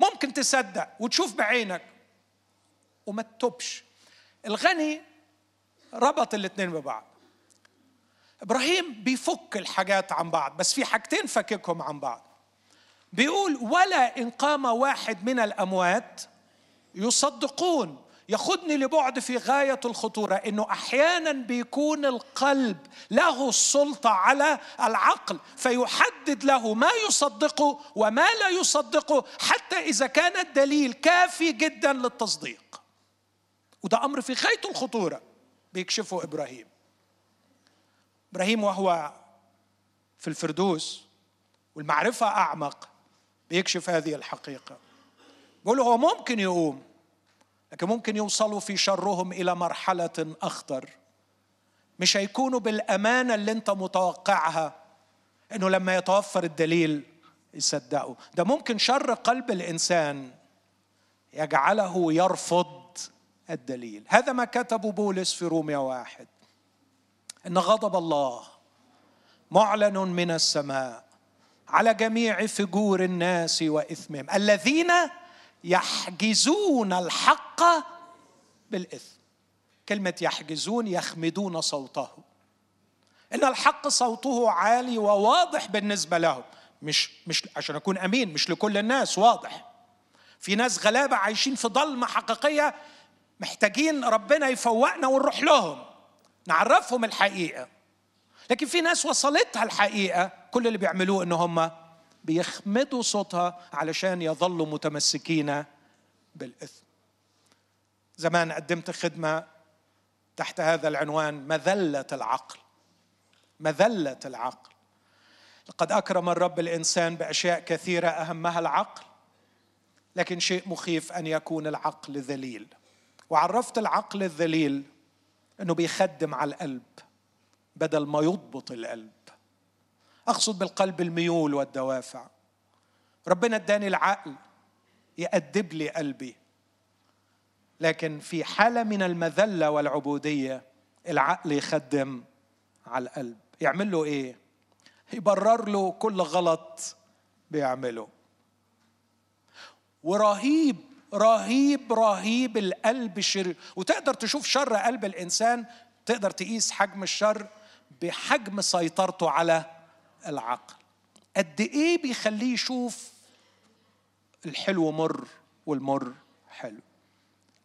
ممكن تصدق وتشوف بعينك وما تتوبش. الغني ربط الاثنين ببعض. إبراهيم بيفك الحاجات عن بعض بس في حاجتين فككهم عن بعض. بيقول ولا إن قام واحد من الأموات يصدقون. ياخدني لبعد في غاية الخطورة إنه أحيانا بيكون القلب له السلطة على العقل فيحدد له ما يصدقه وما لا يصدقه حتى إذا كان الدليل كافي جدا للتصديق. وده أمر في غاية الخطورة بيكشفه إبراهيم. إبراهيم وهو في الفردوس والمعرفة أعمق. بيكشف هذه الحقيقة. بيقول هو ممكن يقوم لكن ممكن يوصلوا في شرهم إلى مرحلة أخطر. مش هيكونوا بالأمانة اللي أنت متوقعها إنه لما يتوفر الدليل يصدقوا. ده ممكن شر قلب الإنسان يجعله يرفض الدليل. هذا ما كتبه بولس في روميا واحد. إن غضب الله معلن من السماء. على جميع فجور الناس وإثمهم. الذين يحجزون الحق بالإثم. كلمة يحجزون يخمدون صوته. إن الحق صوته عالي وواضح بالنسبة لهم. مش مش عشان أكون أمين مش لكل الناس واضح. في ناس غلابة عايشين في ضلمه حقيقية محتاجين ربنا يفوقنا ونروح لهم. نعرفهم الحقيقة. لكن في ناس وصلتها الحقيقة كل اللي بيعملوه إن هم بيخمدوا صوتها علشان يظلوا متمسكين بالإثم. زمان قدمت خدمة تحت هذا العنوان مذلة العقل. مذلة العقل. لقد أكرم الرب الإنسان بأشياء كثيرة أهمها العقل لكن شيء مخيف أن يكون العقل ذليل. وعرفت العقل الذليل إنه بيخدم على القلب. بدل ما يضبط القلب. أقصد بالقلب الميول والدوافع. ربنا اداني العقل يأدب لي قلبي. لكن في حالة من المذلة والعبودية العقل يخدم على القلب. يعمل له إيه؟ يبرر له كل غلط بيعمله. ورهيب رهيب رهيب القلب الشرير وتقدر تشوف شر قلب الإنسان تقدر تقيس حجم الشر بحجم سيطرته على العقل. قد إيه بيخليه يشوف الحلو مر والمر حلو؟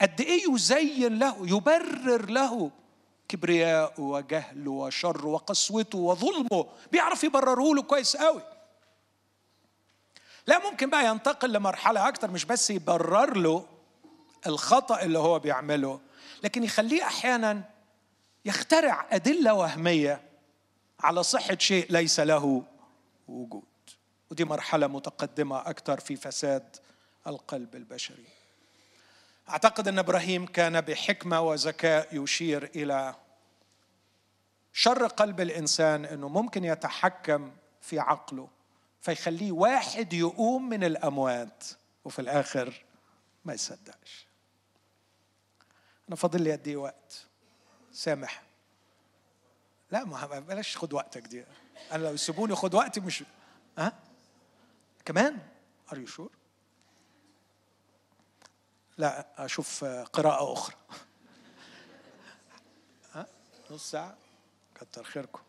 قد إيه يزين له يبرر له كبرياءه وجهله وشره وقسوته وظلمه بيعرف يبرره له كويس قوي. لا ممكن بقى ينتقل لمرحلة أكتر مش بس يبرر له الخطأ اللي هو بيعمله لكن يخليه أحيانا يخترع أدلة وهمية على صحة شيء ليس له وجود. ودي مرحلة متقدمة أكثر في فساد القلب البشري. أعتقد أن إبراهيم كان بحكمة وذكاء يشير إلى شر قلب الإنسان أنه ممكن يتحكم في عقله فيخليه واحد يقوم من الأموات وفي الآخر ما يصدقش. أنا فاضل لي قد إيه وقت؟ سامح. لا ما بلاش خد وقتك دي. أنا لو يسيبوني خد وقتي مش ها؟ كمان؟ are you sure لا أشوف قراءة أخرى. ها؟ نص ساعة. كتر خيركم.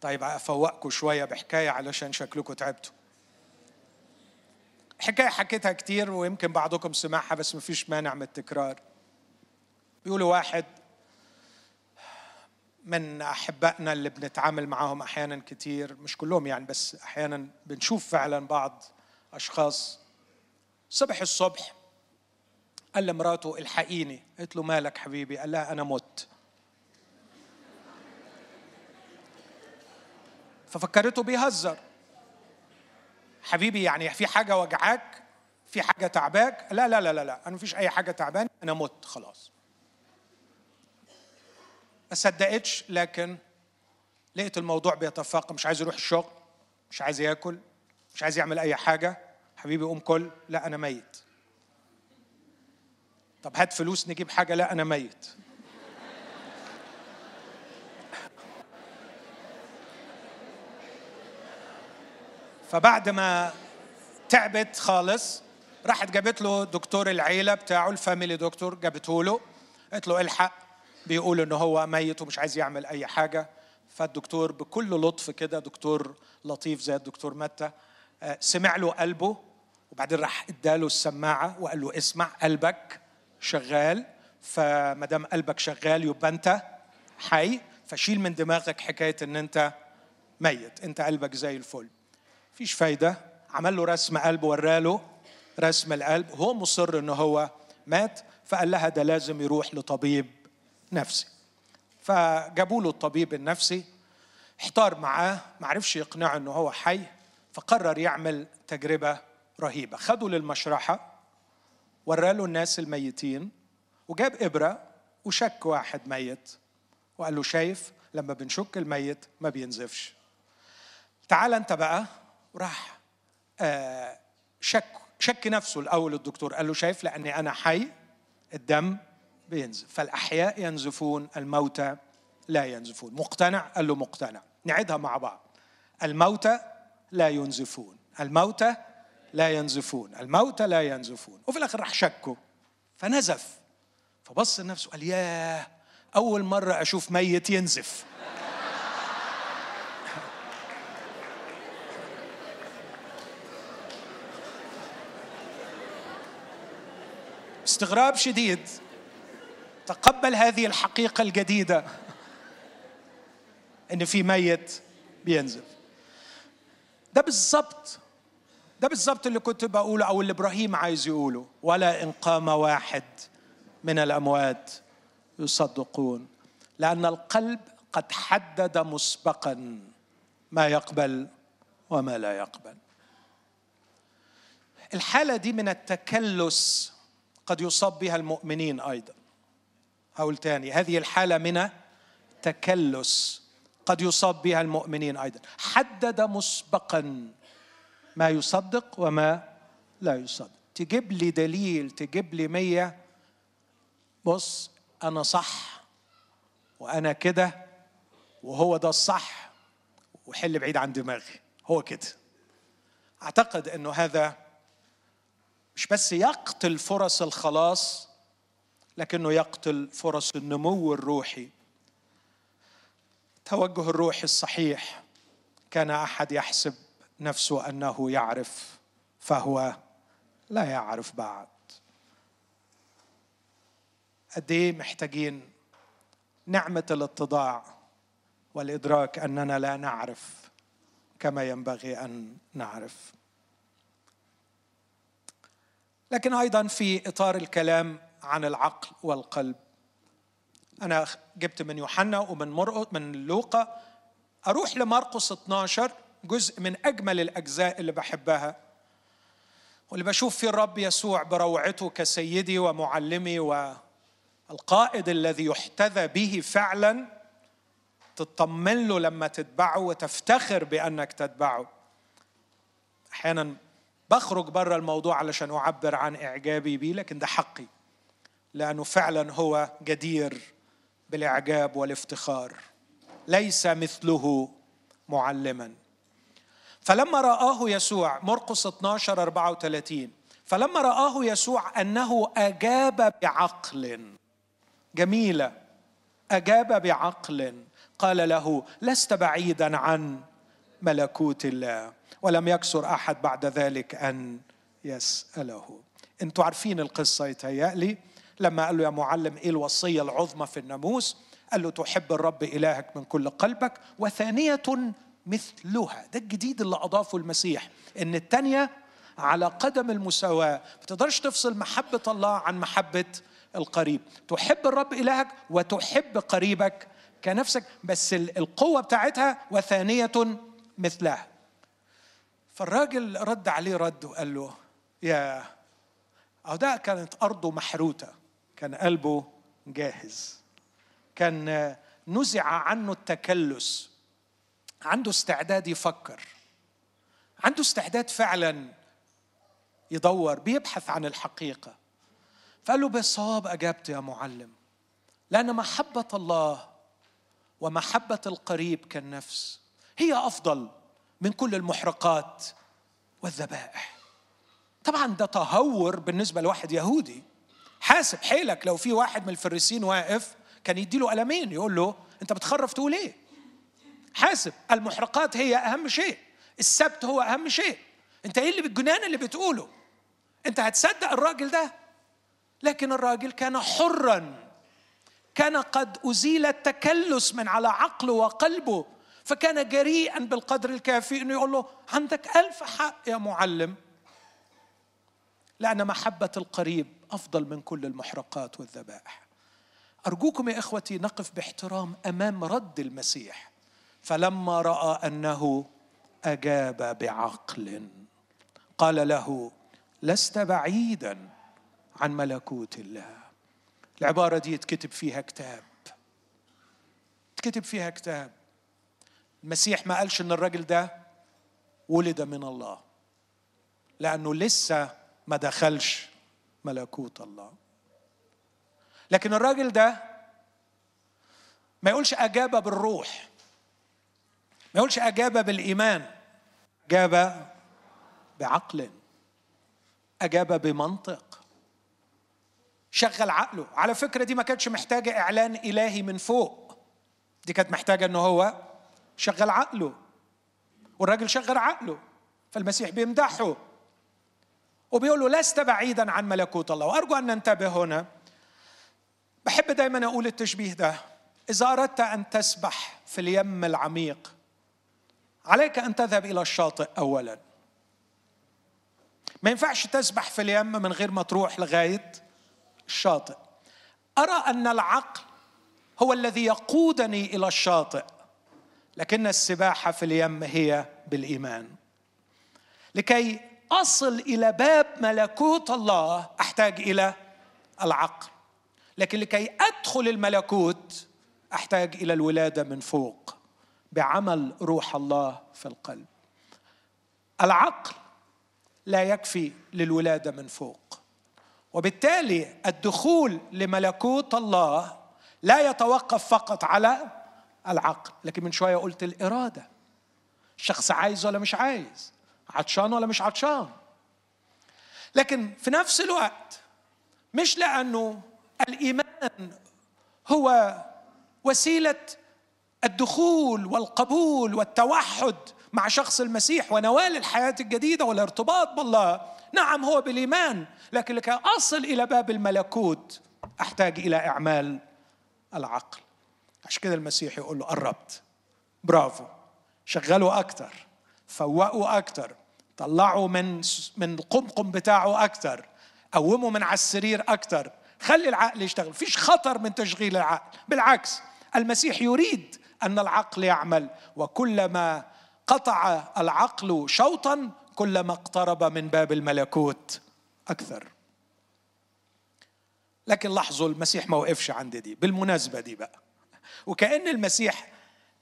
طيب أفوقكم شوية بحكاية علشان شكلكم تعبتوا. حكاية حكيتها كتير ويمكن بعضكم سمعها بس مفيش مانع من التكرار. بيقولوا واحد من أحبائنا اللي بنتعامل معاهم أحيانا كتير مش كلهم يعني بس أحيانا بنشوف فعلا بعض أشخاص. صبح الصبح قال لمراته الحقيني. قلت له مالك حبيبي؟ قال لها أنا مت. ففكرته بيهزر. حبيبي يعني في حاجة وجعاك؟ في حاجة تعباك؟ لا لا لا لا لا أنا مفيش أي حاجة تعباني أنا مت خلاص. ما صدقتش لكن لقيت الموضوع بيتفاقم. مش عايز يروح الشغل مش عايز ياكل مش عايز يعمل أي حاجة. حبيبي قوم كل لا أنا ميت. طب هات فلوس نجيب حاجة لا أنا ميت. فبعد ما تعبت خالص راحت جابت له دكتور العيلة بتاعه الفاميلي دكتور جابته له. قالت له الحق بيقول إن هو ميت ومش عايز يعمل أي حاجة. فالدكتور بكل لطف كده دكتور لطيف زي الدكتور متى آه، سمع له قلبه وبعدين راح اداله السماعة وقال له اسمع قلبك شغال. فما دام قلبك شغال يبقى أنت حي. فشيل من دماغك حكاية إن أنت ميت أنت قلبك زي الفل. فيش فايدة. عمل له رسم قلب وراله رسم القلب. هو مصر إن هو مات فقال لها ده لازم يروح لطبيب نفسي. فجابوا له الطبيب النفسي احتار معاه ما عرفش يقنعه إنه هو حي فقرر يعمل تجربة رهيبة. خدوا للمشرحة وراله الناس الميتين وجاب إبرة وشك واحد ميت وقال له شايف لما بنشك الميت ما بينزفش. تعال أنت بقى وراح آه شك شك نفسه الأول الدكتور قال له شايف لأني أنا حي الدم بينزف فالأحياء ينزفون الموتى لا ينزفون. مقتنع؟ قال له مقتنع. نعيدها مع بعض. الموتى لا ينزفون. الموتى لا ينزفون. الموتى لا ينزفون. وفي الآخر راح شكه فنزف. فبص لنفسه قال ياه أول مرة أشوف ميت ينزف. (laughs) استغراب شديد. تقبل هذه الحقيقة الجديدة. إن في ميت بينزف ده بالظبط ده بالظبط اللي كنت بقوله أو اللي إبراهيم عايز يقوله. ولا إن قام واحد من الأموات يصدقون. لأن القلب قد حدد مسبقا ما يقبل وما لا يقبل. الحالة دي من التكلس قد يصاب بها المؤمنين أيضا. هقول تاني هذه الحالة من تكلس قد يصاب بها المؤمنين أيضا. حدد مسبقا ما يصدق وما لا يصدق. تجيب لي دليل تجيب لي مية. بص أنا صح وأنا كده وهو ده الصح. وحل بعيد عن دماغي. هو كده. أعتقد أنه هذا مش بس يقتل فرص الخلاص لكنه يقتل فرص النمو الروحي. توجه الروح الصحيح. كان أحد يحسب نفسه أنه يعرف فهو لا يعرف بعد. قد إيه محتاجين نعمة الاتضاع والإدراك أننا لا نعرف كما ينبغي أن نعرف. لكن أيضا في إطار الكلام عن العقل والقلب. أنا جبت من يوحنا ومن مرقس من لوقا أروح لمرقس 12 جزء من أجمل الأجزاء اللي بحبها واللي بشوف فيه الرب يسوع بروعته كسيدي ومعلمي والقائد الذي يحتذى به فعلا تطمن له لما تتبعه وتفتخر بأنك تتبعه. أحيانا بخرج بره الموضوع علشان أعبر عن إعجابي به لكن ده حقي. لأنه فعلا هو جدير بالإعجاب والافتخار. ليس مثله معلما. فلما رآه يسوع مرقس 12 34 فلما رآه يسوع أنه أجاب بعقل. جميلة. أجاب بعقل. قال له لست بعيدا عن ملكوت الله ولم يكسر أحد بعد ذلك أن يسأله. أنتوا عارفين القصة يتهيألي؟ لما قال له يا معلم إيه الوصية العظمى في الناموس؟ قال له تحب الرب إلهك من كل قلبك وثانية مثلها. ده الجديد اللي أضافه المسيح إن الثانية على قدم المساواة. ما تقدرش تفصل محبة الله عن محبة القريب. تحب الرب إلهك وتحب قريبك كنفسك بس القوة بتاعتها وثانية مثلها. فالراجل رد عليه رد وقال له يا أو ده كانت أرضه محروتة. كان قلبه جاهز. كان نزع عنه التكلس. عنده استعداد يفكر. عنده استعداد فعلا يدور بيبحث عن الحقيقة. فقال له بالصواب أجبت يا معلم لأن محبة الله ومحبة القريب كالنفس هي أفضل من كل المحرقات والذبائح. طبعا ده تهور بالنسبة لواحد يهودي. حاسب حيلك لو في واحد من الفريسين واقف كان يديله قلمين يقول له انت بتخرف تقول إيه؟ حاسب المحرقات هي أهم شيء السبت هو أهم شيء. انت إيه اللي بالجنان اللي بتقوله؟ انت هتصدق الراجل ده؟ لكن الراجل كان حرا كان قد أزيل التكلس من على عقله وقلبه فكان جريئا بالقدر الكافي إنه يقول له عندك ألف حق يا معلم لأن محبة القريب أفضل من كل المحرقات والذبائح. أرجوكم يا إخوتي نقف باحترام أمام رد المسيح. فلما رأى أنه أجاب بعقل قال له لست بعيدا عن ملكوت الله. العبارة دي يتكتب فيها كتاب. يتكتب فيها كتاب. المسيح ما قالش إن الراجل ده ولد من الله لأنه لسه ما دخلش ملكوت الله. لكن الراجل ده ما يقولش أجاب بالروح ما يقولش أجاب بالإيمان أجاب بعقل أجاب بمنطق. شغل عقله. على فكرة دي ما كانتش محتاجة إعلان إلهي من فوق. دي كانت محتاجة أنه هو شغل عقله. والراجل شغل عقله. فالمسيح بيمدحه. وبيقول له لست بعيدا عن ملكوت الله. وأرجو أن ننتبه هنا. بحب دايما أقول التشبيه ده. إذا أردت أن تسبح في اليم العميق عليك أن تذهب إلى الشاطئ اولا. ما ينفعش تسبح في اليم من غير ما تروح لغاية الشاطئ. أرى أن العقل هو الذي يقودني إلى الشاطئ لكن السباحة في اليم هي بالإيمان. لكي أصل إلى باب ملكوت الله. أحتاج إلى العقل. لكن لكي أدخل الملكوت أحتاج إلى الولادة من فوق. بعمل روح الله في القلب. العقل لا يكفي للولادة من فوق. وبالتالي الدخول لملكوت الله لا يتوقف فقط على العقل. لكن من شوية قلت الإرادة. الشخص عايز ولا مش عايز؟ عطشان ولا مش عطشان. لكن في نفس الوقت مش لأنه الإيمان هو وسيلة الدخول والقبول والتوحد مع شخص المسيح ونوال الحياة الجديدة والارتباط بالله. نعم هو بالإيمان لكن لكي أصل إلى باب الملكوت أحتاج إلى إعمال العقل. عشان كده المسيح يقول له قربت. برافو. شغلوا أكتر. فوقوا أكتر طلعوا من من القمقم بتاعه أكتر قوموا من على السرير أكتر. خلي العقل يشتغل فيش خطر من تشغيل العقل. بالعكس المسيح يريد أن العقل يعمل وكلما قطع العقل شوطا كلما اقترب من باب الملكوت أكثر. لكن لاحظوا المسيح ما وقفش عند دي. بالمناسبة دي بقى. وكأن المسيح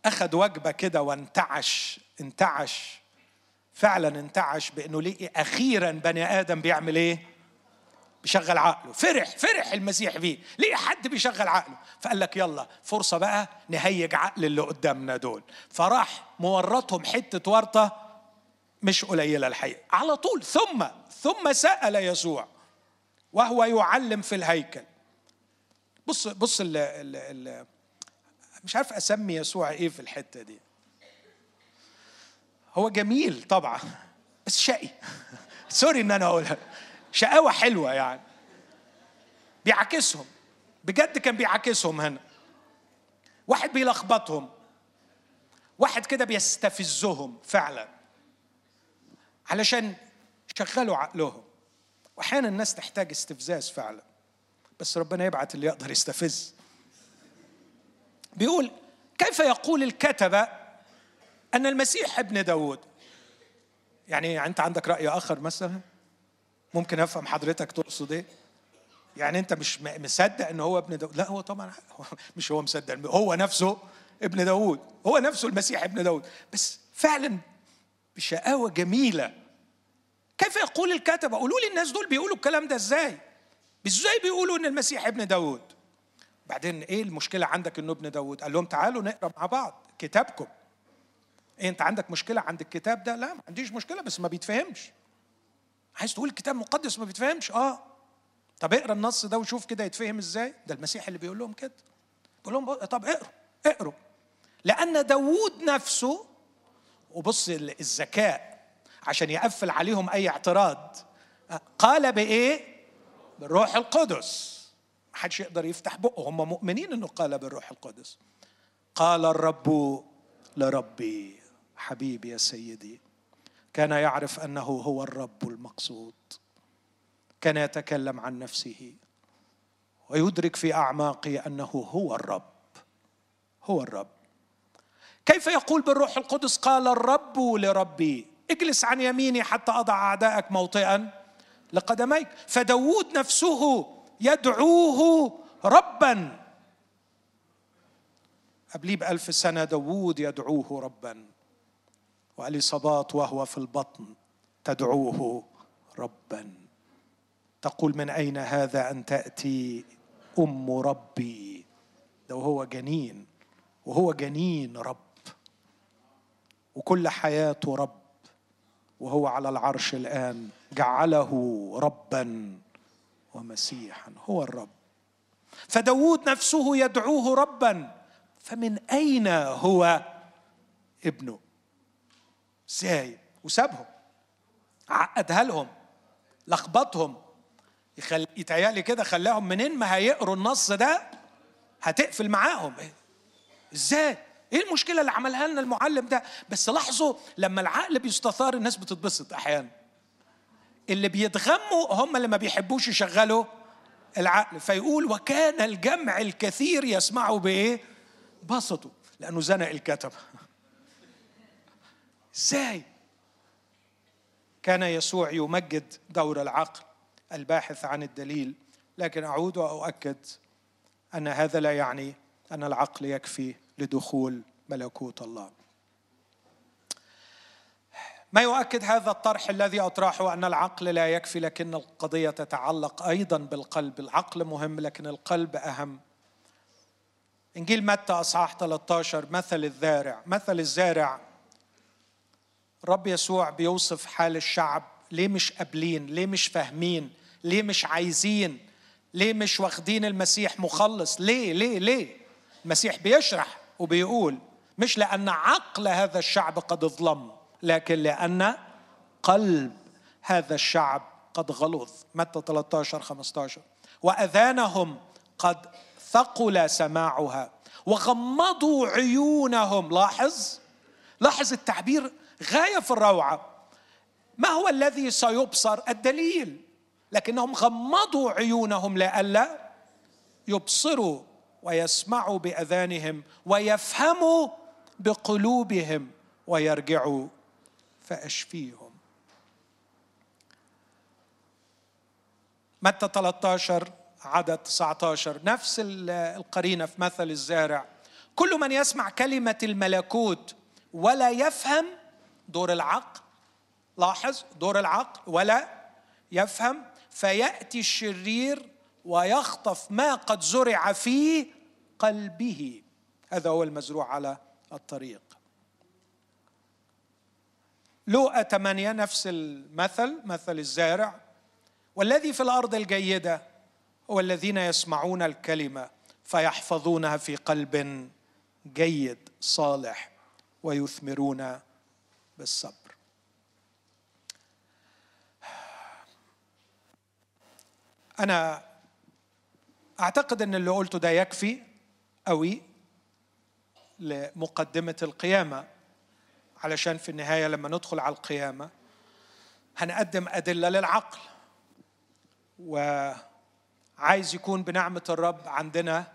أخذ وجبة كده وانتعش انتعش فعلا انتعش بأنه لقي أخيرا بني آدم بيعمل إيه؟ بيشغل عقله. فرح فرح المسيح فيه. ليه حد بيشغل عقله. فقال لك يلا فرصة بقى نهيج عقل اللي قدامنا دول. فراح مورطهم حتة ورطة مش قليلة الحقيقة. على طول. ثم ثم سأل يسوع وهو يعلم في الهيكل. بص بص ال ال ال مش عارف أسمي يسوع إيه في الحتة دي. هو جميل طبعا بس شقي. سوري إن أنا أقولها. شقاوة حلوة يعني. بيعاكسهم. بجد كان بيعاكسهم هنا. واحد بيلخبطهم. واحد كده بيستفزهم فعلا. علشان يشغلوا عقلهم. واحيانا الناس تحتاج استفزاز فعلا. بس ربنا يبعت اللي يقدر يستفز. بيقول كيف يقول الكتبة أن المسيح ابن داود يعني أنت عندك رأي آخر مثلا؟ ممكن أفهم حضرتك تقصد إيه؟ يعني أنت مش مصدق أن هو ابن داود لا هو طبعا (laughs) مش هو مصدق هو نفسه ابن داود هو نفسه المسيح ابن داود بس فعلا بشقاوة جميلة. كيف يقول الكتبة قولوا لي الناس دول بيقولوا الكلام ده إزاي؟ إزاي بيقولوا إن المسيح ابن داود بعدين إيه المشكلة عندك إنه ابن داود قال لهم تعالوا نقرأ مع بعض كتابكم. إيه انت عندك مشكلة عند الكتاب ده؟ لا ما عنديش مشكلة بس ما بيتفهمش. عايز تقول الكتاب مقدس ما بيتفهمش؟ آه. طب اقرأ النص ده وشوف كده يتفهم إزاي؟ ده المسيح اللي بيقول لهم كده. بيقول لهم طب اقروا اقروا لأن داوود نفسه وبص الذكاء عشان يقفل عليهم أي اعتراض قال بإيه؟ بالروح القدس. ما حدش يقدر يفتح بقه. هم مؤمنين إنه قال بالروح القدس. قال الرب لربي. حبيبي يا سيدي كان يعرف أنه هو الرب المقصود كان يتكلم عن نفسه ويدرك في أعماقه أنه هو الرب هو الرب. كيف يقول بالروح القدس قال الرب لربي اجلس عن يميني حتى أضع اعدائك موطئا لقدميك. فداود نفسه يدعوه ربا. قبليه بألف سنة داود يدعوه ربا. وأليصابات وهو في البطن تدعوه ربا. تقول من أين هذا أن تأتي أم ربي؟ ده وهو جنين وهو جنين رب. وكل حياته رب وهو على العرش الآن جعله ربا ومسيحا هو الرب. فداود نفسه يدعوه ربا. فمن أين هو ابنه؟ إزاي وسابهم. عقدها لهم. لخبطهم. يخل... يتهيألي كده خلاهم منين ما هيقروا النص ده هتقفل معاهم. إزاي؟ إيه المشكلة اللي عملها لنا المعلم ده؟ بس لاحظوا لما العقل بيستثار الناس بتتبسط أحيانا. اللي بيتغموا هم اللي ما بيحبوش يشغلوا العقل. فيقول وكان الجمع الكثير يسمعوا بإيه؟ بسطوا لأنه زنق الكتب. إزاي؟ كان يسوع يمجد دور العقل الباحث عن الدليل لكن أعود وأؤكد أن هذا لا يعني أن العقل يكفي لدخول ملكوت الله. ما يؤكد هذا الطرح الذي أطرحه أن العقل لا يكفي لكن القضية تتعلق أيضا بالقلب. العقل مهم لكن القلب أهم. إنجيل متى أصحاح 13 مثل الزارع مثل الزارع رب يسوع بيوصف حال الشعب. ليه مش قابلين؟ ليه مش فاهمين؟ ليه مش عايزين؟ ليه مش واخدين المسيح مخلص؟ ليه؟ ليه؟ ليه؟ المسيح بيشرح وبيقول مش لأن عقل هذا الشعب قد ظلم لكن لأن قلب هذا الشعب قد غلظ. متى 13 15 وأذانهم قد ثقل سماعها وغمضوا عيونهم. لاحظ؟ لاحظ التعبير غاية في الروعة. ما هو الذي سيبصر؟ الدليل. لكنهم غمضوا عيونهم لئلا يبصروا ويسمعوا بأذانهم ويفهموا بقلوبهم ويرجعوا فأشفيهم. متى 13 عدد 19 نفس القرينة في مثل الزارع. كل من يسمع كلمة الملكوت ولا يفهم دور العقل لاحظ دور العقل ولا يفهم فيأتي الشرير ويخطف ما قد زرع في قلبه. هذا هو المزروع على الطريق. لوقا ثمانية نفس المثل مثل الزارع والذي في الأرض الجيدة هو الذين يسمعون الكلمة فيحفظونها في قلب جيد صالح ويثمرون بالصبر. أنا أعتقد أن اللي قلته ده يكفي قوي لمقدمة القيامة علشان في النهاية لما ندخل على القيامة هنقدم أدلة للعقل وعايز يكون بنعمة الرب عندنا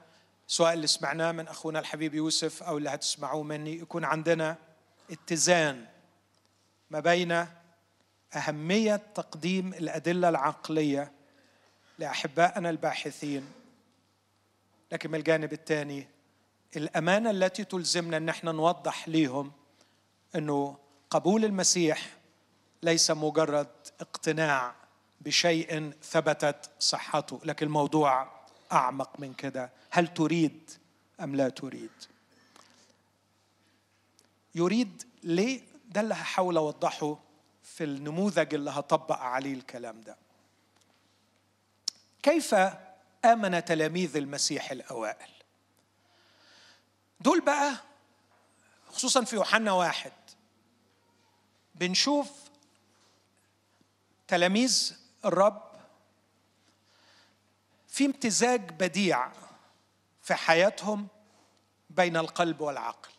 سواء اللي سمعناه من أخونا الحبيب يوسف أو اللي هتسمعوه مني يكون عندنا اتزان ما بين أهمية تقديم الأدلة العقلية لأحبائنا الباحثين لكن من الجانب الثاني الأمانة التي تلزمنا إن إحنا نوضح ليهم إنه قبول المسيح ليس مجرد اقتناع بشيء ثبتت صحته لكن الموضوع أعمق من كده. هل تريد أم لا تريد؟ يريد ليه؟ ده اللي هحاول أوضحه في النموذج اللي هطبق عليه الكلام ده. كيف آمن تلاميذ المسيح الأوائل؟ دول بقى خصوصا في يوحنا واحد بنشوف تلاميذ الرب في امتزاج بديع في حياتهم بين القلب والعقل.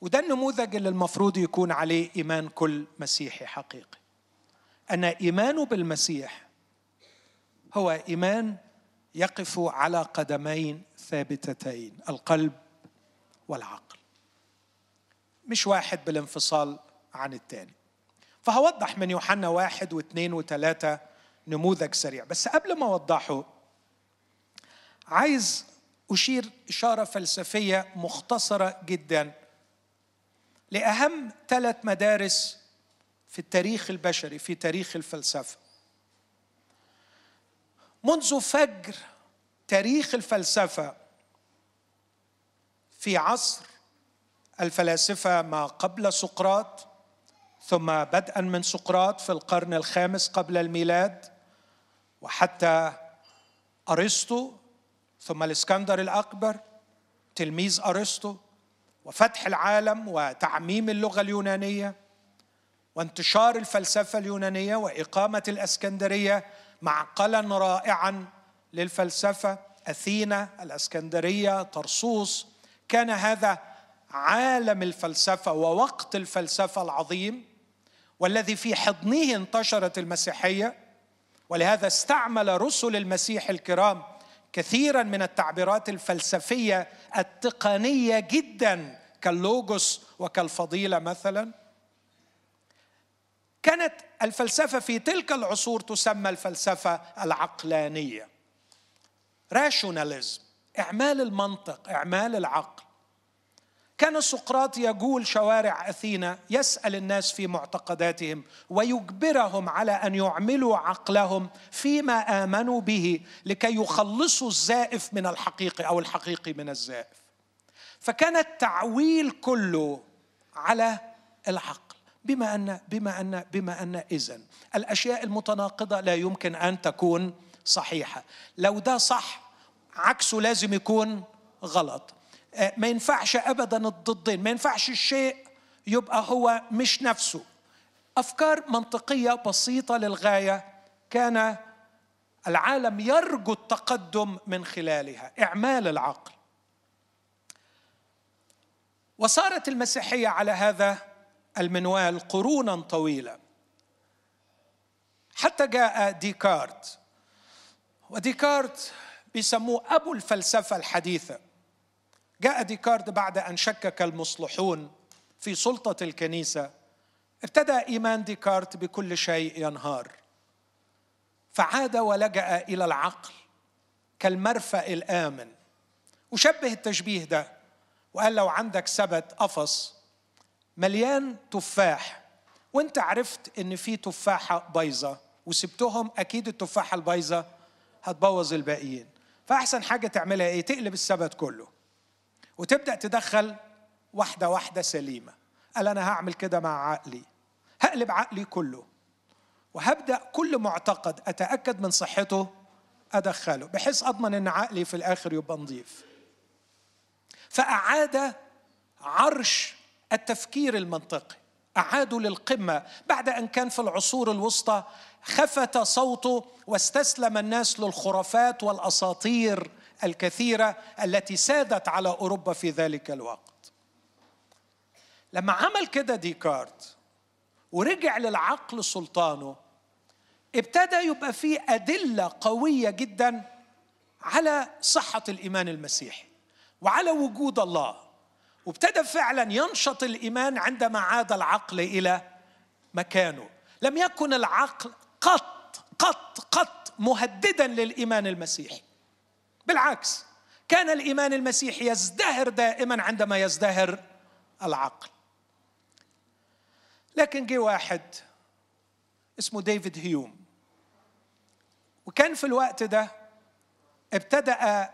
وده النموذج اللي المفروض يكون عليه إيمان كل مسيحي حقيقي. أن إيمانه بالمسيح هو إيمان يقف على قدمين ثابتتين القلب والعقل. مش واحد بالانفصال عن الثاني فهوضح من يوحنا واحد واثنين وثلاثة نموذج سريع. بس قبل ما أوضحه عايز أشير إشارة فلسفية مختصرة جدا لأهم ثلاث مدارس في التاريخ البشري في تاريخ الفلسفة. منذ فجر تاريخ الفلسفة في عصر الفلاسفة ما قبل سقراط ثم بدءا من سقراط في القرن الخامس قبل الميلاد وحتى أرسطو ثم الإسكندر الأكبر تلميذ أرسطو وفتح العالم وتعميم اللغة اليونانية وانتشار الفلسفة اليونانية وإقامة الإسكندرية معقلا رائعا للفلسفة. أثينا الإسكندرية طرسوس كان هذا عالم الفلسفة ووقت الفلسفة العظيم والذي في حضنه انتشرت المسيحية ولهذا استعمل رسل المسيح الكرام كثيرا من التعبيرات الفلسفية التقنية جدا كاللوجوس وكالفضيلة مثلا. كانت الفلسفة في تلك العصور تسمى الفلسفة العقلانية. راشوناليزم إعمال المنطق إعمال العقل. كان سقراط يجول شوارع أثينا يسأل الناس في معتقداتهم ويجبرهم على أن يعملوا عقلهم فيما آمنوا به لكي يخلصوا الزائف من الحقيقي أو الحقيقي من الزائف. فكان التعويل كله على العقل. بما ان بما ان بما أن اذا الأشياء المتناقضة لا يمكن أن تكون صحيحة. لو ده صح عكسه لازم يكون غلط. ما ينفعش ابدا الضدين. ما ينفعش الشيء يبقى هو مش نفسه. أفكار منطقية بسيطة للغاية. كان العالم يرجو التقدم من خلالها. إعمال العقل. وصارت المسيحية على هذا المنوال قرونا طويله حتى جاء ديكارت. وديكارت بيسموه أبو الفلسفة الحديثة. جاء ديكارد بعد أن شكك المصلحون في سلطة الكنيسة. ابتدى إيمان ديكارت بكل شيء ينهار. فعاد ولجأ إلى العقل كالمرفأ الآمن. وشبه التشبيه ده وقال لو عندك سبت قفص مليان تفاح. وانت عرفت إن في تفاحة بايظة وسبتهم أكيد التفاحة البايظة هتبوظ الباقيين. فأحسن حاجة تعملها إيه؟ تقلب السبت كله. وتبدأ تدخل واحدة واحدة سليمة. قال أنا هعمل كده مع عقلي. هقلب عقلي كله. وهبدأ كل معتقد أتأكد من صحته أدخله بحيث أضمن إن عقلي في الآخر يبقى نظيف. فأعاد عرش التفكير المنطقي. أعادوا للقمة. بعد أن كان في العصور الوسطى خفت صوته واستسلم الناس للخرافات والأساطير الكثيرة التي سادت على أوروبا في ذلك الوقت. لما عمل كده ديكارت ورجع للعقل سلطانه ابتدى يبقى في أدلة قوية جدا على صحة الإيمان المسيحي وعلى وجود الله. وابتدى فعلا ينشط الإيمان عندما عاد العقل إلى مكانه. لم يكن العقل قط قط قط مهددا للإيمان المسيحي. بالعكس كان الإيمان المسيحي يزدهر دائما عندما يزدهر العقل. لكن جه واحد اسمه ديفيد هيوم وكان في الوقت ده ابتدأ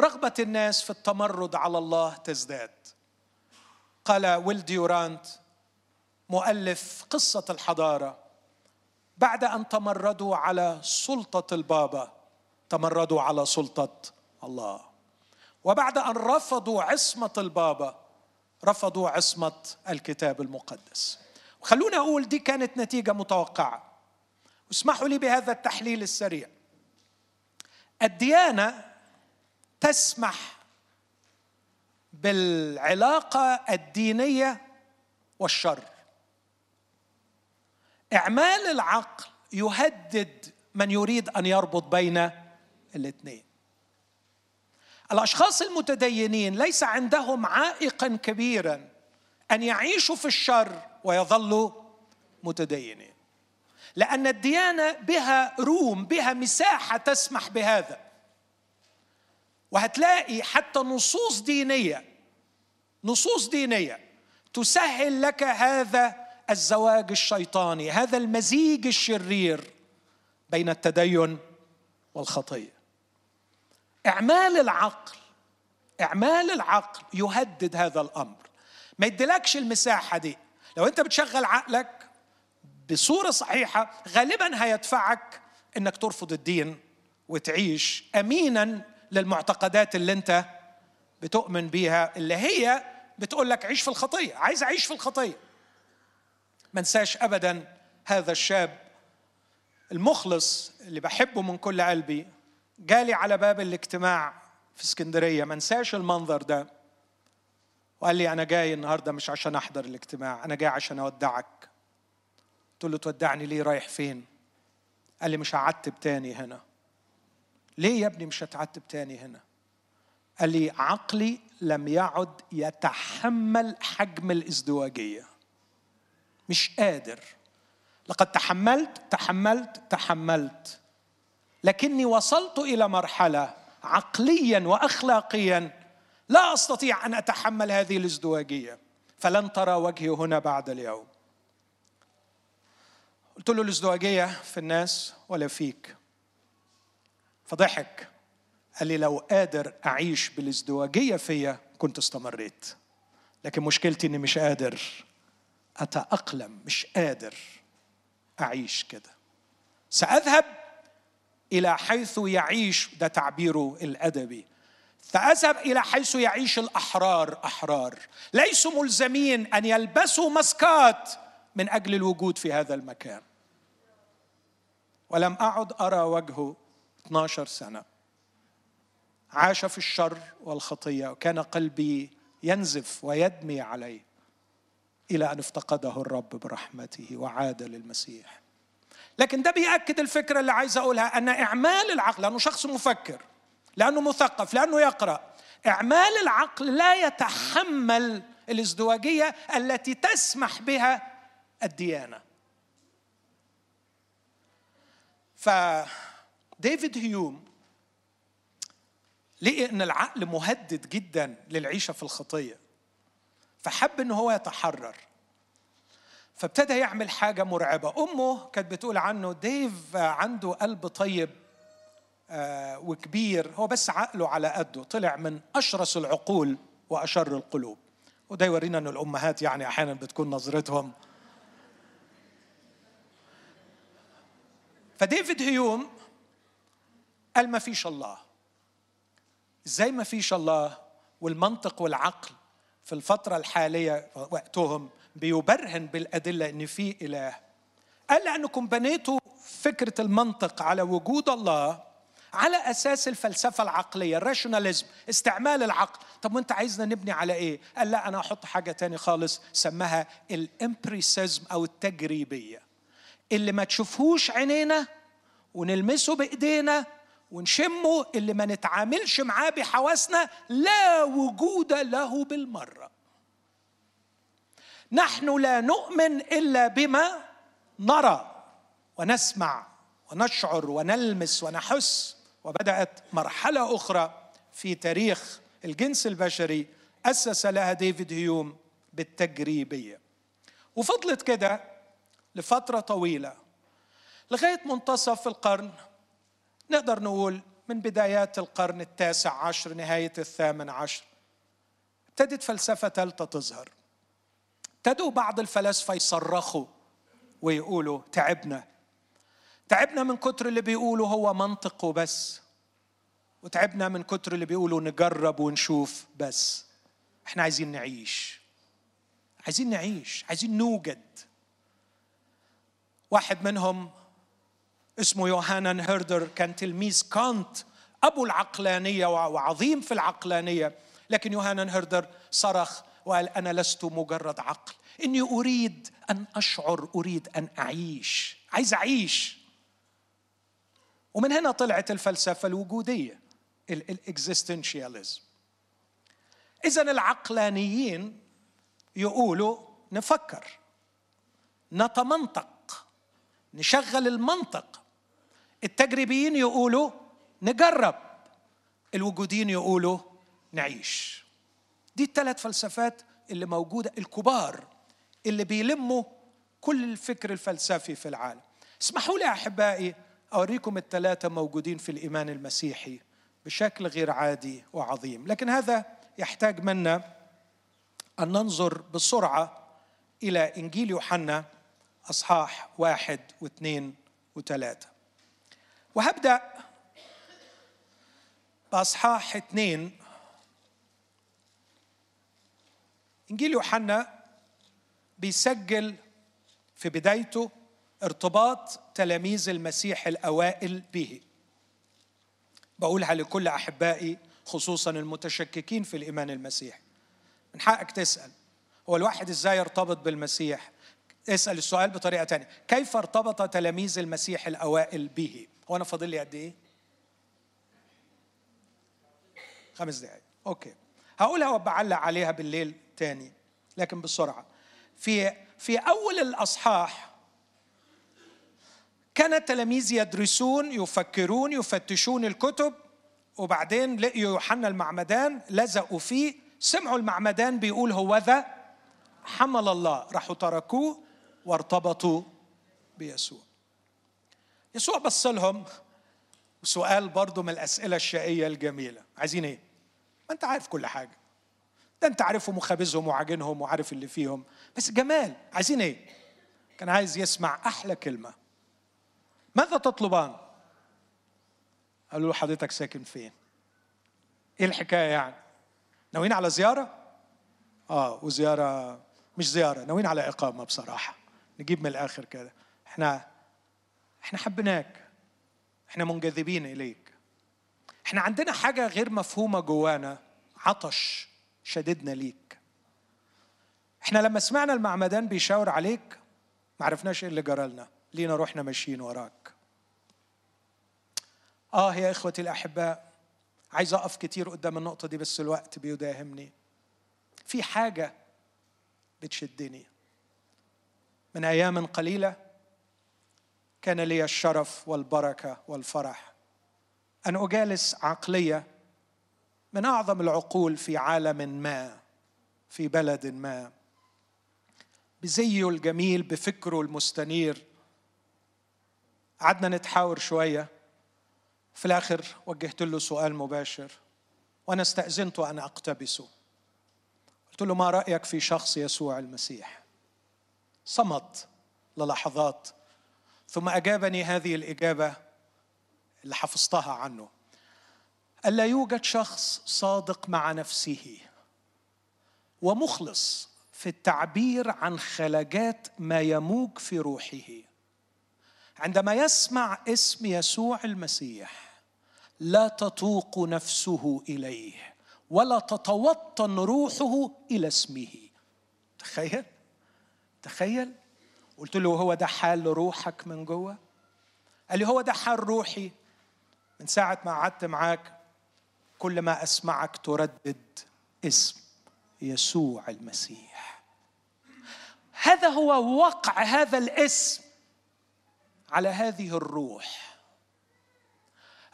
رغبة الناس في التمرد على الله تزداد. قال ويل ديورانت مؤلف قصة الحضارة بعد أن تمردوا على سلطة البابا. تمردوا على سلطة الله. وبعد أن رفضوا عصمة البابا رفضوا عصمة الكتاب المقدس. وخلونا أقول دي كانت نتيجة متوقعة. واسمحوا لي بهذا التحليل السريع. الديانة تسمح بالعلاقة الدينية والشر. إعمال العقل يهدد من يريد أن يربط بين الاثنين. الأشخاص المتدينين ليس عندهم عائقا كبيرا أن يعيشوا في الشر ويظلوا متدينين. لأن الديانة بها روم بها مساحة تسمح بهذا. وهتلاقي حتى نصوص دينية نصوص دينية تسهل لك هذا الزواج الشيطاني هذا المزيج الشرير بين التدين والخطيه إعمال العقل إعمال العقل يهدد هذا الأمر. ما يدلكش المساحة دي. لو أنت بتشغل عقلك بصورة صحيحة غالبا هيدفعك إنك ترفض الدين وتعيش امينا للمعتقدات اللي أنت بتؤمن بيها اللي هي بتقول لك عيش في الخطية. عايز أعيش في الخطية. ما انساش ابدا هذا الشاب المخلص اللي بحبه من كل قلبي جالي على باب الاجتماع في اسكندرية ما انساش المنظر ده. وقال لي أنا جاي النهارده مش عشان أحضر الاجتماع أنا جاي عشان أودعك. قلت له تودعني ليه؟ رايح فين؟ قال لي مش هعتب تاني هنا. ليه يا ابني مش هتعتب تاني هنا؟ قال لي عقلي لم يعد يتحمل حجم الإزدواجية. مش قادر. لقد تحملت تحملت تحملت. لكني وصلت إلى مرحلة عقليا واخلاقيا لا أستطيع أن أتحمل هذه الازدواجية فلن ترى وجهي هنا بعد اليوم. قلت له الازدواجية في الناس ولا فيك. فضحك. قال لي لو قادر أعيش بالازدواجية فيا كنت استمريت. لكن مشكلتي إني مش قادر أتأقلم مش قادر أعيش كده. سأذهب إلى حيث يعيش ده تعبيره الأدبي. فأذهب إلى حيث يعيش الأحرار أحرار. ليسوا ملزمين أن يلبسوا مسكات من أجل الوجود في هذا المكان. ولم أعد أرى وجهه 12 سنة. عاش في الشر والخطية وكان قلبي ينزف ويدمي عليه إلى أن افتقده الرب برحمته وعاد للمسيح. لكن ده بيأكد الفكرة اللي عايز أقولها أن إعمال العقل لأنه شخص مفكر لأنه مثقف لأنه يقرأ إعمال العقل لا يتحمل الازدواجية التي تسمح بها الديانة. فديفيد هيوم لقي إن العقل مهدد جدا للعيشة في الخطية فحب إن هو يتحرر. فابتدى يعمل حاجة مرعبة. أمه كانت بتقول عنه ديف عنده قلب طيب آه، وكبير هو بس عقله على قده طلع من أشرس العقول وأشر القلوب. وده يورينا إن الأمهات يعني أحيانا بتكون نظرتهم. فديفيد هيوم قال ما فيش الله. إزاي ما فيش الله؟ والمنطق والعقل في الفترة الحالية وقتهم بيبرهن بالأدلة إن في إله. قال لأنكم بنيتوا فكرة المنطق على وجود الله على أساس الفلسفة العقلية الراشوناليزم استعمال العقل. طب وأنت عايزنا نبني على إيه؟ قال لا أنا أحط حاجة تاني خالص سماها الإمبريسيزم أو التجريبية. اللي ما تشوفهوش عينينا ونلمسه بإيدينا ونشمه اللي ما نتعاملش معاه بحواسنا لا وجود له بالمرة. نحن لا نؤمن إلا بما نرى ونسمع ونشعر ونلمس ونحس. وبدأت مرحلة أخرى في تاريخ الجنس البشري أسس لها ديفيد هيوم بالتجريبية. وفضلت كده لفترة طويلة لغاية منتصف القرن نقدر نقول من بدايات القرن التاسع عشر نهاية الثامن عشر. ابتدت فلسفة ثالثه تظهر. ابتدوا بعض الفلاسفة يصرخوا ويقولوا تعبنا. تعبنا من كتر اللي بيقولوا هو منطق وبس. وتعبنا من كتر اللي بيقولوا نجرب ونشوف بس. إحنا عايزين نعيش. عايزين نعيش. عايزين نوجد. واحد منهم اسمه يوهانان هيردر كان تلميذ كانت أبو العقلانية وعظيم في العقلانية. لكن يوهانان هيردر صرخ وقال أنا لست مجرد عقل إني أريد أن أشعر أريد أن أعيش. عايز أعيش. ومن هنا طلعت الفلسفة الوجودية الاكزيستنشياليزم اذا العقلانيين يقولوا نفكر نتمنطق نشغل المنطق. التجريبيين يقولوا نجرب الوجوديين يقولوا نعيش. دي الثلاث فلسفات اللي موجودة الكبار اللي بيلموا كل الفكر الفلسفي في العالم. اسمحوا لي أحبائي أوريكم الثلاثة موجودين في الإيمان المسيحي بشكل غير عادي وعظيم. لكن هذا يحتاج منا أن ننظر بسرعة إلى إنجيل يوحنا أصحاح واحد واثنين وثلاثة. وهبدأ بأصحاح اثنين إنجيل يوحنا بيسجل في بدايته ارتباط تلاميذ المسيح الأوائل به. بقولها لكل أحبائي خصوصا المتشككين في الإيمان المسيحي من حقك تسأل هو الواحد إزاي يرتبط بالمسيح؟ اسأل السؤال بطريقة تانية. كيف ارتبط تلاميذ المسيح الأوائل به؟ هو أنا فاضل لي قد إيه؟ خمس دقايق. أوكي. هقولها وبعلق عليها بالليل. تاني لكن بسرعة. في في أول الأصحاح كان التلاميذ يدرسون يفكرون يفتشون الكتب وبعدين لقيوا يوحنا المعمدان لزقوا فيه سمعوا المعمدان بيقول هو ذا حمل الله راحوا تركوه وارتبطوا بيسوع. يسوع بص لهم وسؤال برضه من الأسئلة الشقية الجميلة. عايزين إيه؟ ما أنت عارف كل حاجة. ده أنت عارفهم وخابزهم وعاجنهم وعارف اللي فيهم بس جمال عايزين إيه؟ كان عايز يسمع أحلى كلمة ماذا تطلبان؟ قالوا له حضرتك ساكن فين؟ إيه الحكاية يعني؟ ناويين على زيارة؟ آه وزيارة مش زيارة ناويين على إقامة بصراحة نجيب من الآخر كده إحنا إحنا حبيناك إحنا منجذبين إليك إحنا عندنا حاجة غير مفهومة جوانا عطش شددنا ليك. إحنا لما سمعنا المعمدان بيشاور عليك ما عرفناش إيه اللي جرالنا. لينا روحنا ماشيين وراك. آه يا إخوتي الأحباء عايز أقف كتير قدام النقطة دي بس الوقت بيداهمني. في حاجة بتشدني. من أيام قليلة كان لي الشرف والبركة والفرح أن أجالس عقلية من أعظم العقول في عالم ما في بلد ما. بزيه الجميل بفكره المستنير. قعدنا نتحاور شوية. في الآخر وجهت له سؤال مباشر. وأنا استأذنت ان أقتبسه. قلت له ما رأيك في شخص يسوع المسيح؟ صمت للحظات. ثم أجابني هذه الإجابة اللي حفظتها عنه. ألا يوجد شخص صادق مع نفسه ومخلص في التعبير عن خلاجات ما يموج في روحه. عندما يسمع اسم يسوع المسيح لا تتوق نفسه إليه ولا تتوطن روحه إلى اسمه. تخيل؟ تخيل؟ قلت له هو ده حال روحك من جوه؟ قال لي هو ده حال روحي. من ساعة ما قعدت معاك كل ما أسمعك تردد اسم يسوع المسيح. هذا هو وقع هذا الاسم على هذه الروح.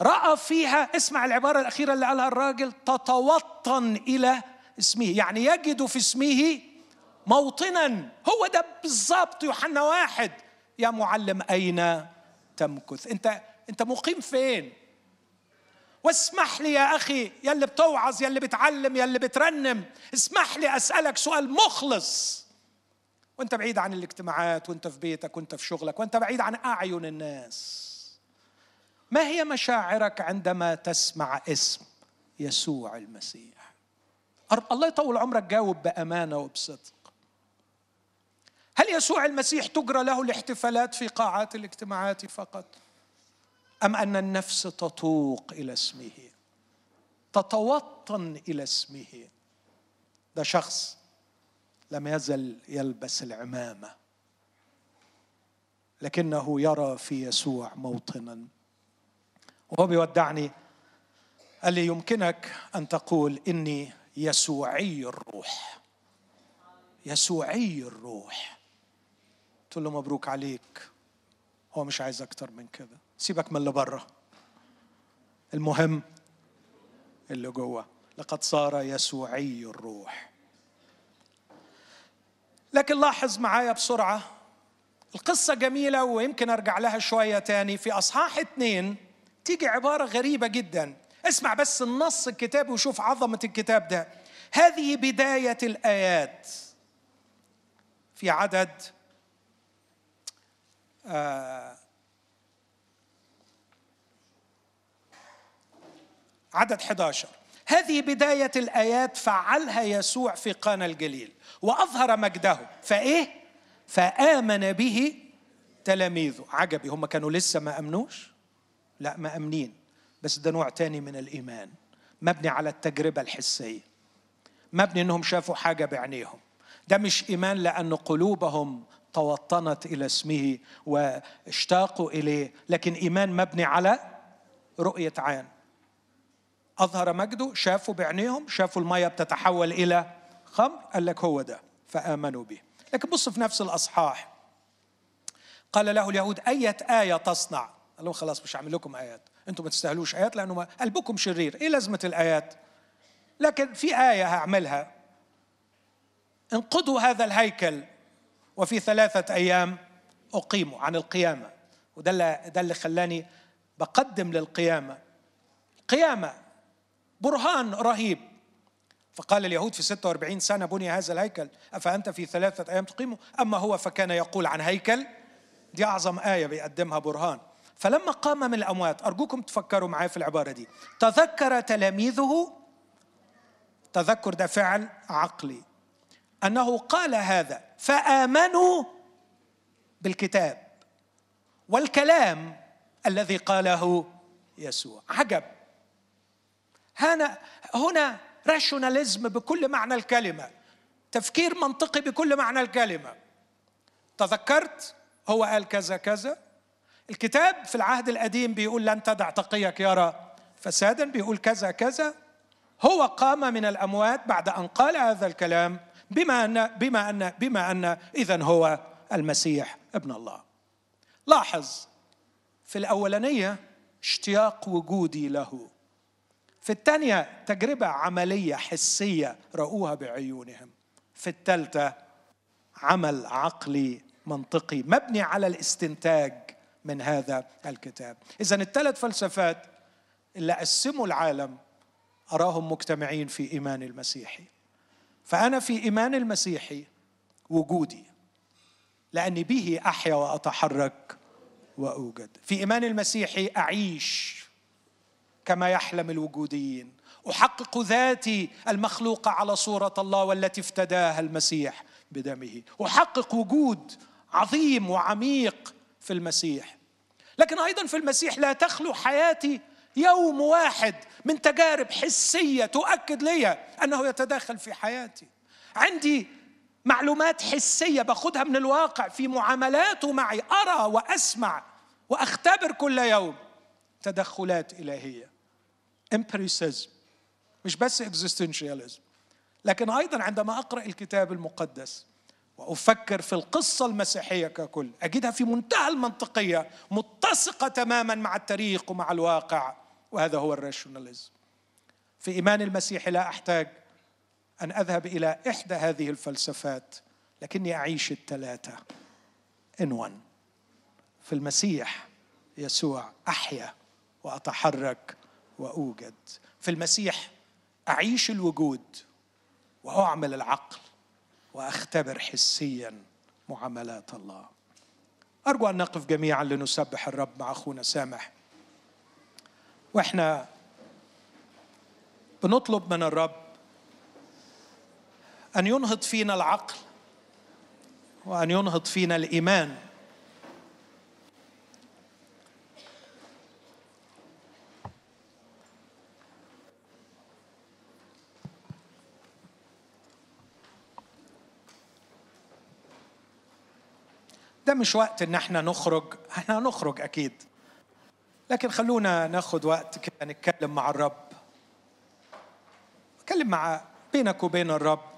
رأى فيها اسمع العبارة الأخيرة اللي قالها الراجل تتوطن إلى اسمه. يعني يجد في اسمه موطنا. هو ده بالظبط يوحنا واحد. يا معلم أين تمكث؟ أنت أنت مقيم فين؟ واسمح لي يا أخي يا اللي بتوعظ يا اللي بتعلم يا اللي بترنم اسمح لي أسألك سؤال مخلص. وأنت بعيد عن الاجتماعات وأنت في بيتك وأنت في شغلك وأنت بعيد عن أعين الناس. ما هي مشاعرك عندما تسمع اسم يسوع المسيح؟ الله يطول عمرك جاوب بأمانة وبصدق. هل يسوع المسيح تجرى له الاحتفالات في قاعات الاجتماعات فقط؟ أم أن النفس تتوق إلى اسمه؟ تتوطن إلى اسمه. ده شخص لم يزل يلبس العمامة لكنه يرى في يسوع موطنا. وهو بيودعني قال لي يمكنك أن تقول إني يسوعي الروح. يسوعي الروح. قلت له مبروك عليك. هو مش عايز أكتر من كده. سيبك من اللي بره المهم اللي جوه. لقد صار يسوعي الروح. لكن لاحظ معايا بسرعة. القصة جميلة ويمكن أرجع لها شوية تاني. في أصحاح اثنين تيجي عبارة غريبة جدا. اسمع بس النص الكتابي وشوف عظمة الكتاب ده. هذه بداية الآيات. في عدد آه عدد 11 هذه بداية الآيات فعلها يسوع في قانا الجليل وأظهر مجده. فإيه؟ فآمن به تلاميذه. عجبي هم كانوا لسه ما أمنوش؟ لا مأمنين بس ده نوع تاني من الإيمان مبني على التجربة الحسية مبني إنهم شافوا حاجة بعينيهم. ده مش إيمان لأن قلوبهم توطنت إلى اسمه واشتاقوا إليه لكن إيمان مبني على رؤية عين. أظهر مجده شافوا بعينيهم شافوا المية بتتحول إلى خمر قال لك هو ده فآمنوا به. لكن بص في نفس الأصحاح. قال له اليهود أية آية تصنع؟ قال لهم خلاص مش هعمل لكم آيات. أنتم ما تستاهلوش آيات لأنه قلبكم شرير. إيه لازمة الآيات؟ لكن في آية هعملها. انقضوا هذا الهيكل وفي ثلاثة أيام أقيموا عن القيامة. وده اللي ده اللي خلاني بقدم للقيامة. قيامة برهان رهيب. فقال اليهود في 46 سنة بني هذا الهيكل أفأنت في ثلاثة أيام تقيمه أما هو فكان يقول عن هيكل دي أعظم آية بيقدمها برهان. فلما قام من الأموات أرجوكم تفكروا معايا في العبارة دي تذكر تلاميذه تذكر ده فعل عقلي أنه قال هذا فآمنوا بالكتاب والكلام الذي قاله يسوع. عجب. هنا هنا راشوناليزم بكل معنى الكلمة. تفكير منطقي بكل معنى الكلمة. تذكرت؟ هو قال كذا كذا. الكتاب في العهد القديم بيقول لن تدع تقيك يرى فسادا بيقول كذا كذا. هو قام من الأموات بعد أن قال هذا الكلام. بما ان بما ان بما أن اذا هو المسيح ابن الله. لاحظ في الأولانية اشتياق وجودي له. في الثانية تجربة عملية حسية راوها بعيونهم. في الثالثة عمل عقلي منطقي مبني على الاستنتاج من هذا الكتاب. اذا الثلاث فلسفات اللي قسموا العالم أراهم مجتمعين في إيمان المسيحي. فأنا في إيمان المسيحي وجودي لأني به أحيا وأتحرك وأوجد. في إيمان المسيحي أعيش كما يحلم الوجوديين. أحقق ذاتي المخلوقه على صورة الله والتي افتداها المسيح بدمه. أحقق وجود عظيم وعميق في المسيح. لكن أيضا في المسيح لا تخلو حياتي يوم واحد من تجارب حسية تؤكد لي أنه يتداخل في حياتي. عندي معلومات حسية باخذها من الواقع في معاملاته معي. أرى وأسمع وأختبر كل يوم تدخلات إلهية. empiricism مش بس existentialism لكن أيضا عندما أقرأ الكتاب المقدس وأفكر في القصة المسيحية ككل أجدها في منتهى المنطقية متسقة تماما مع التاريخ ومع الواقع وهذا هو ال rationalism في إيمان المسيح لا أحتاج أن أذهب إلى إحدى هذه الفلسفات لكني أعيش الثلاثة. إن ون. في المسيح يسوع أحيا وأتحرك وأوجد في المسيح أعيش الوجود وأعمل العقل وأختبر حسيا معاملات الله. أرجو أن نقف جميعا لنسبح الرب مع أخونا سامح. وإحنا بنطلب من الرب أن ينهض فينا العقل وأن ينهض فينا الإيمان. ده مش وقت إن إحنا نخرج. إحنا هنخرج أكيد. لكن خلونا ناخد وقت كده نتكلم مع الرب. نتكلم مع بينك وبين الرب.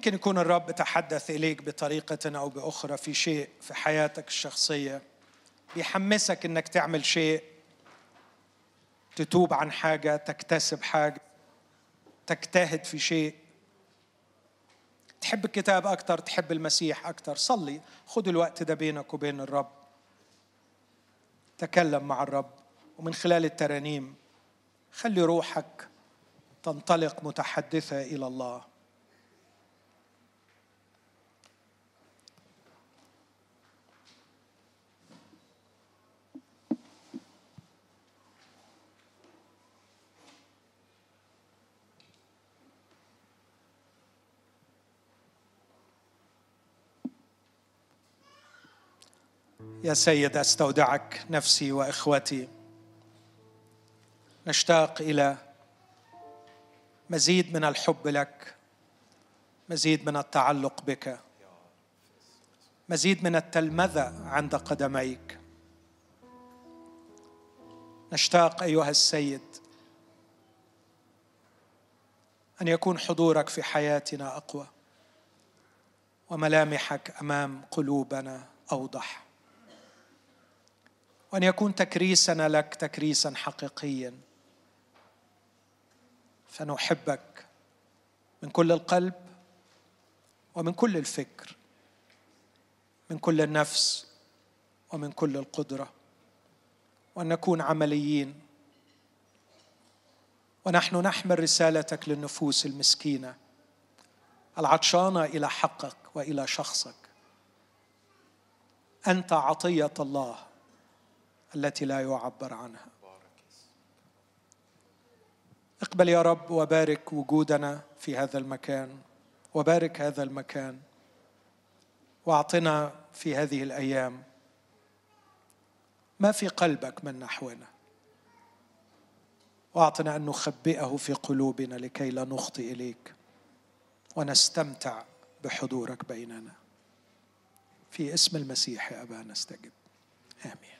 يمكن يكون الرب تحدث إليك بطريقة أو بأخرى في شيء في حياتك الشخصية بيحمسك إنك تعمل شيء تتوب عن حاجة تكتسب حاجة تجتهد في شيء. تحب الكتاب أكثر تحب المسيح أكثر صلي خد الوقت ده بينك وبين الرب. تكلم مع الرب. ومن خلال الترانيم خلي روحك تنطلق متحدثة إلى الله. يا سيد أستودعك نفسي وإخوتي. نشتاق إلى مزيد من الحب لك مزيد من التعلق بك مزيد من التلمذة عند قدميك. نشتاق أيها السيد أن يكون حضورك في حياتنا أقوى وملامحك أمام قلوبنا أوضح. وأن يكون تكريسنا لك تكريسا حقيقيا. فنحبك من كل القلب ومن كل الفكر من كل النفس ومن كل القدرة. وأن نكون عمليين. ونحن نحمل رسالتك للنفوس المسكينة العطشانة إلى حقك وإلى شخصك. أنت عطية الله. التي لا يعبر عنها. اقبل يا رب وبارك وجودنا في هذا المكان وبارك هذا المكان واعطنا في هذه الأيام ما في قلبك من نحونا. واعطنا أن نخبئه في قلوبنا لكي لا نخطئ إليك ونستمتع بحضورك بيننا. في اسم المسيح يا ابا نستجب آمين.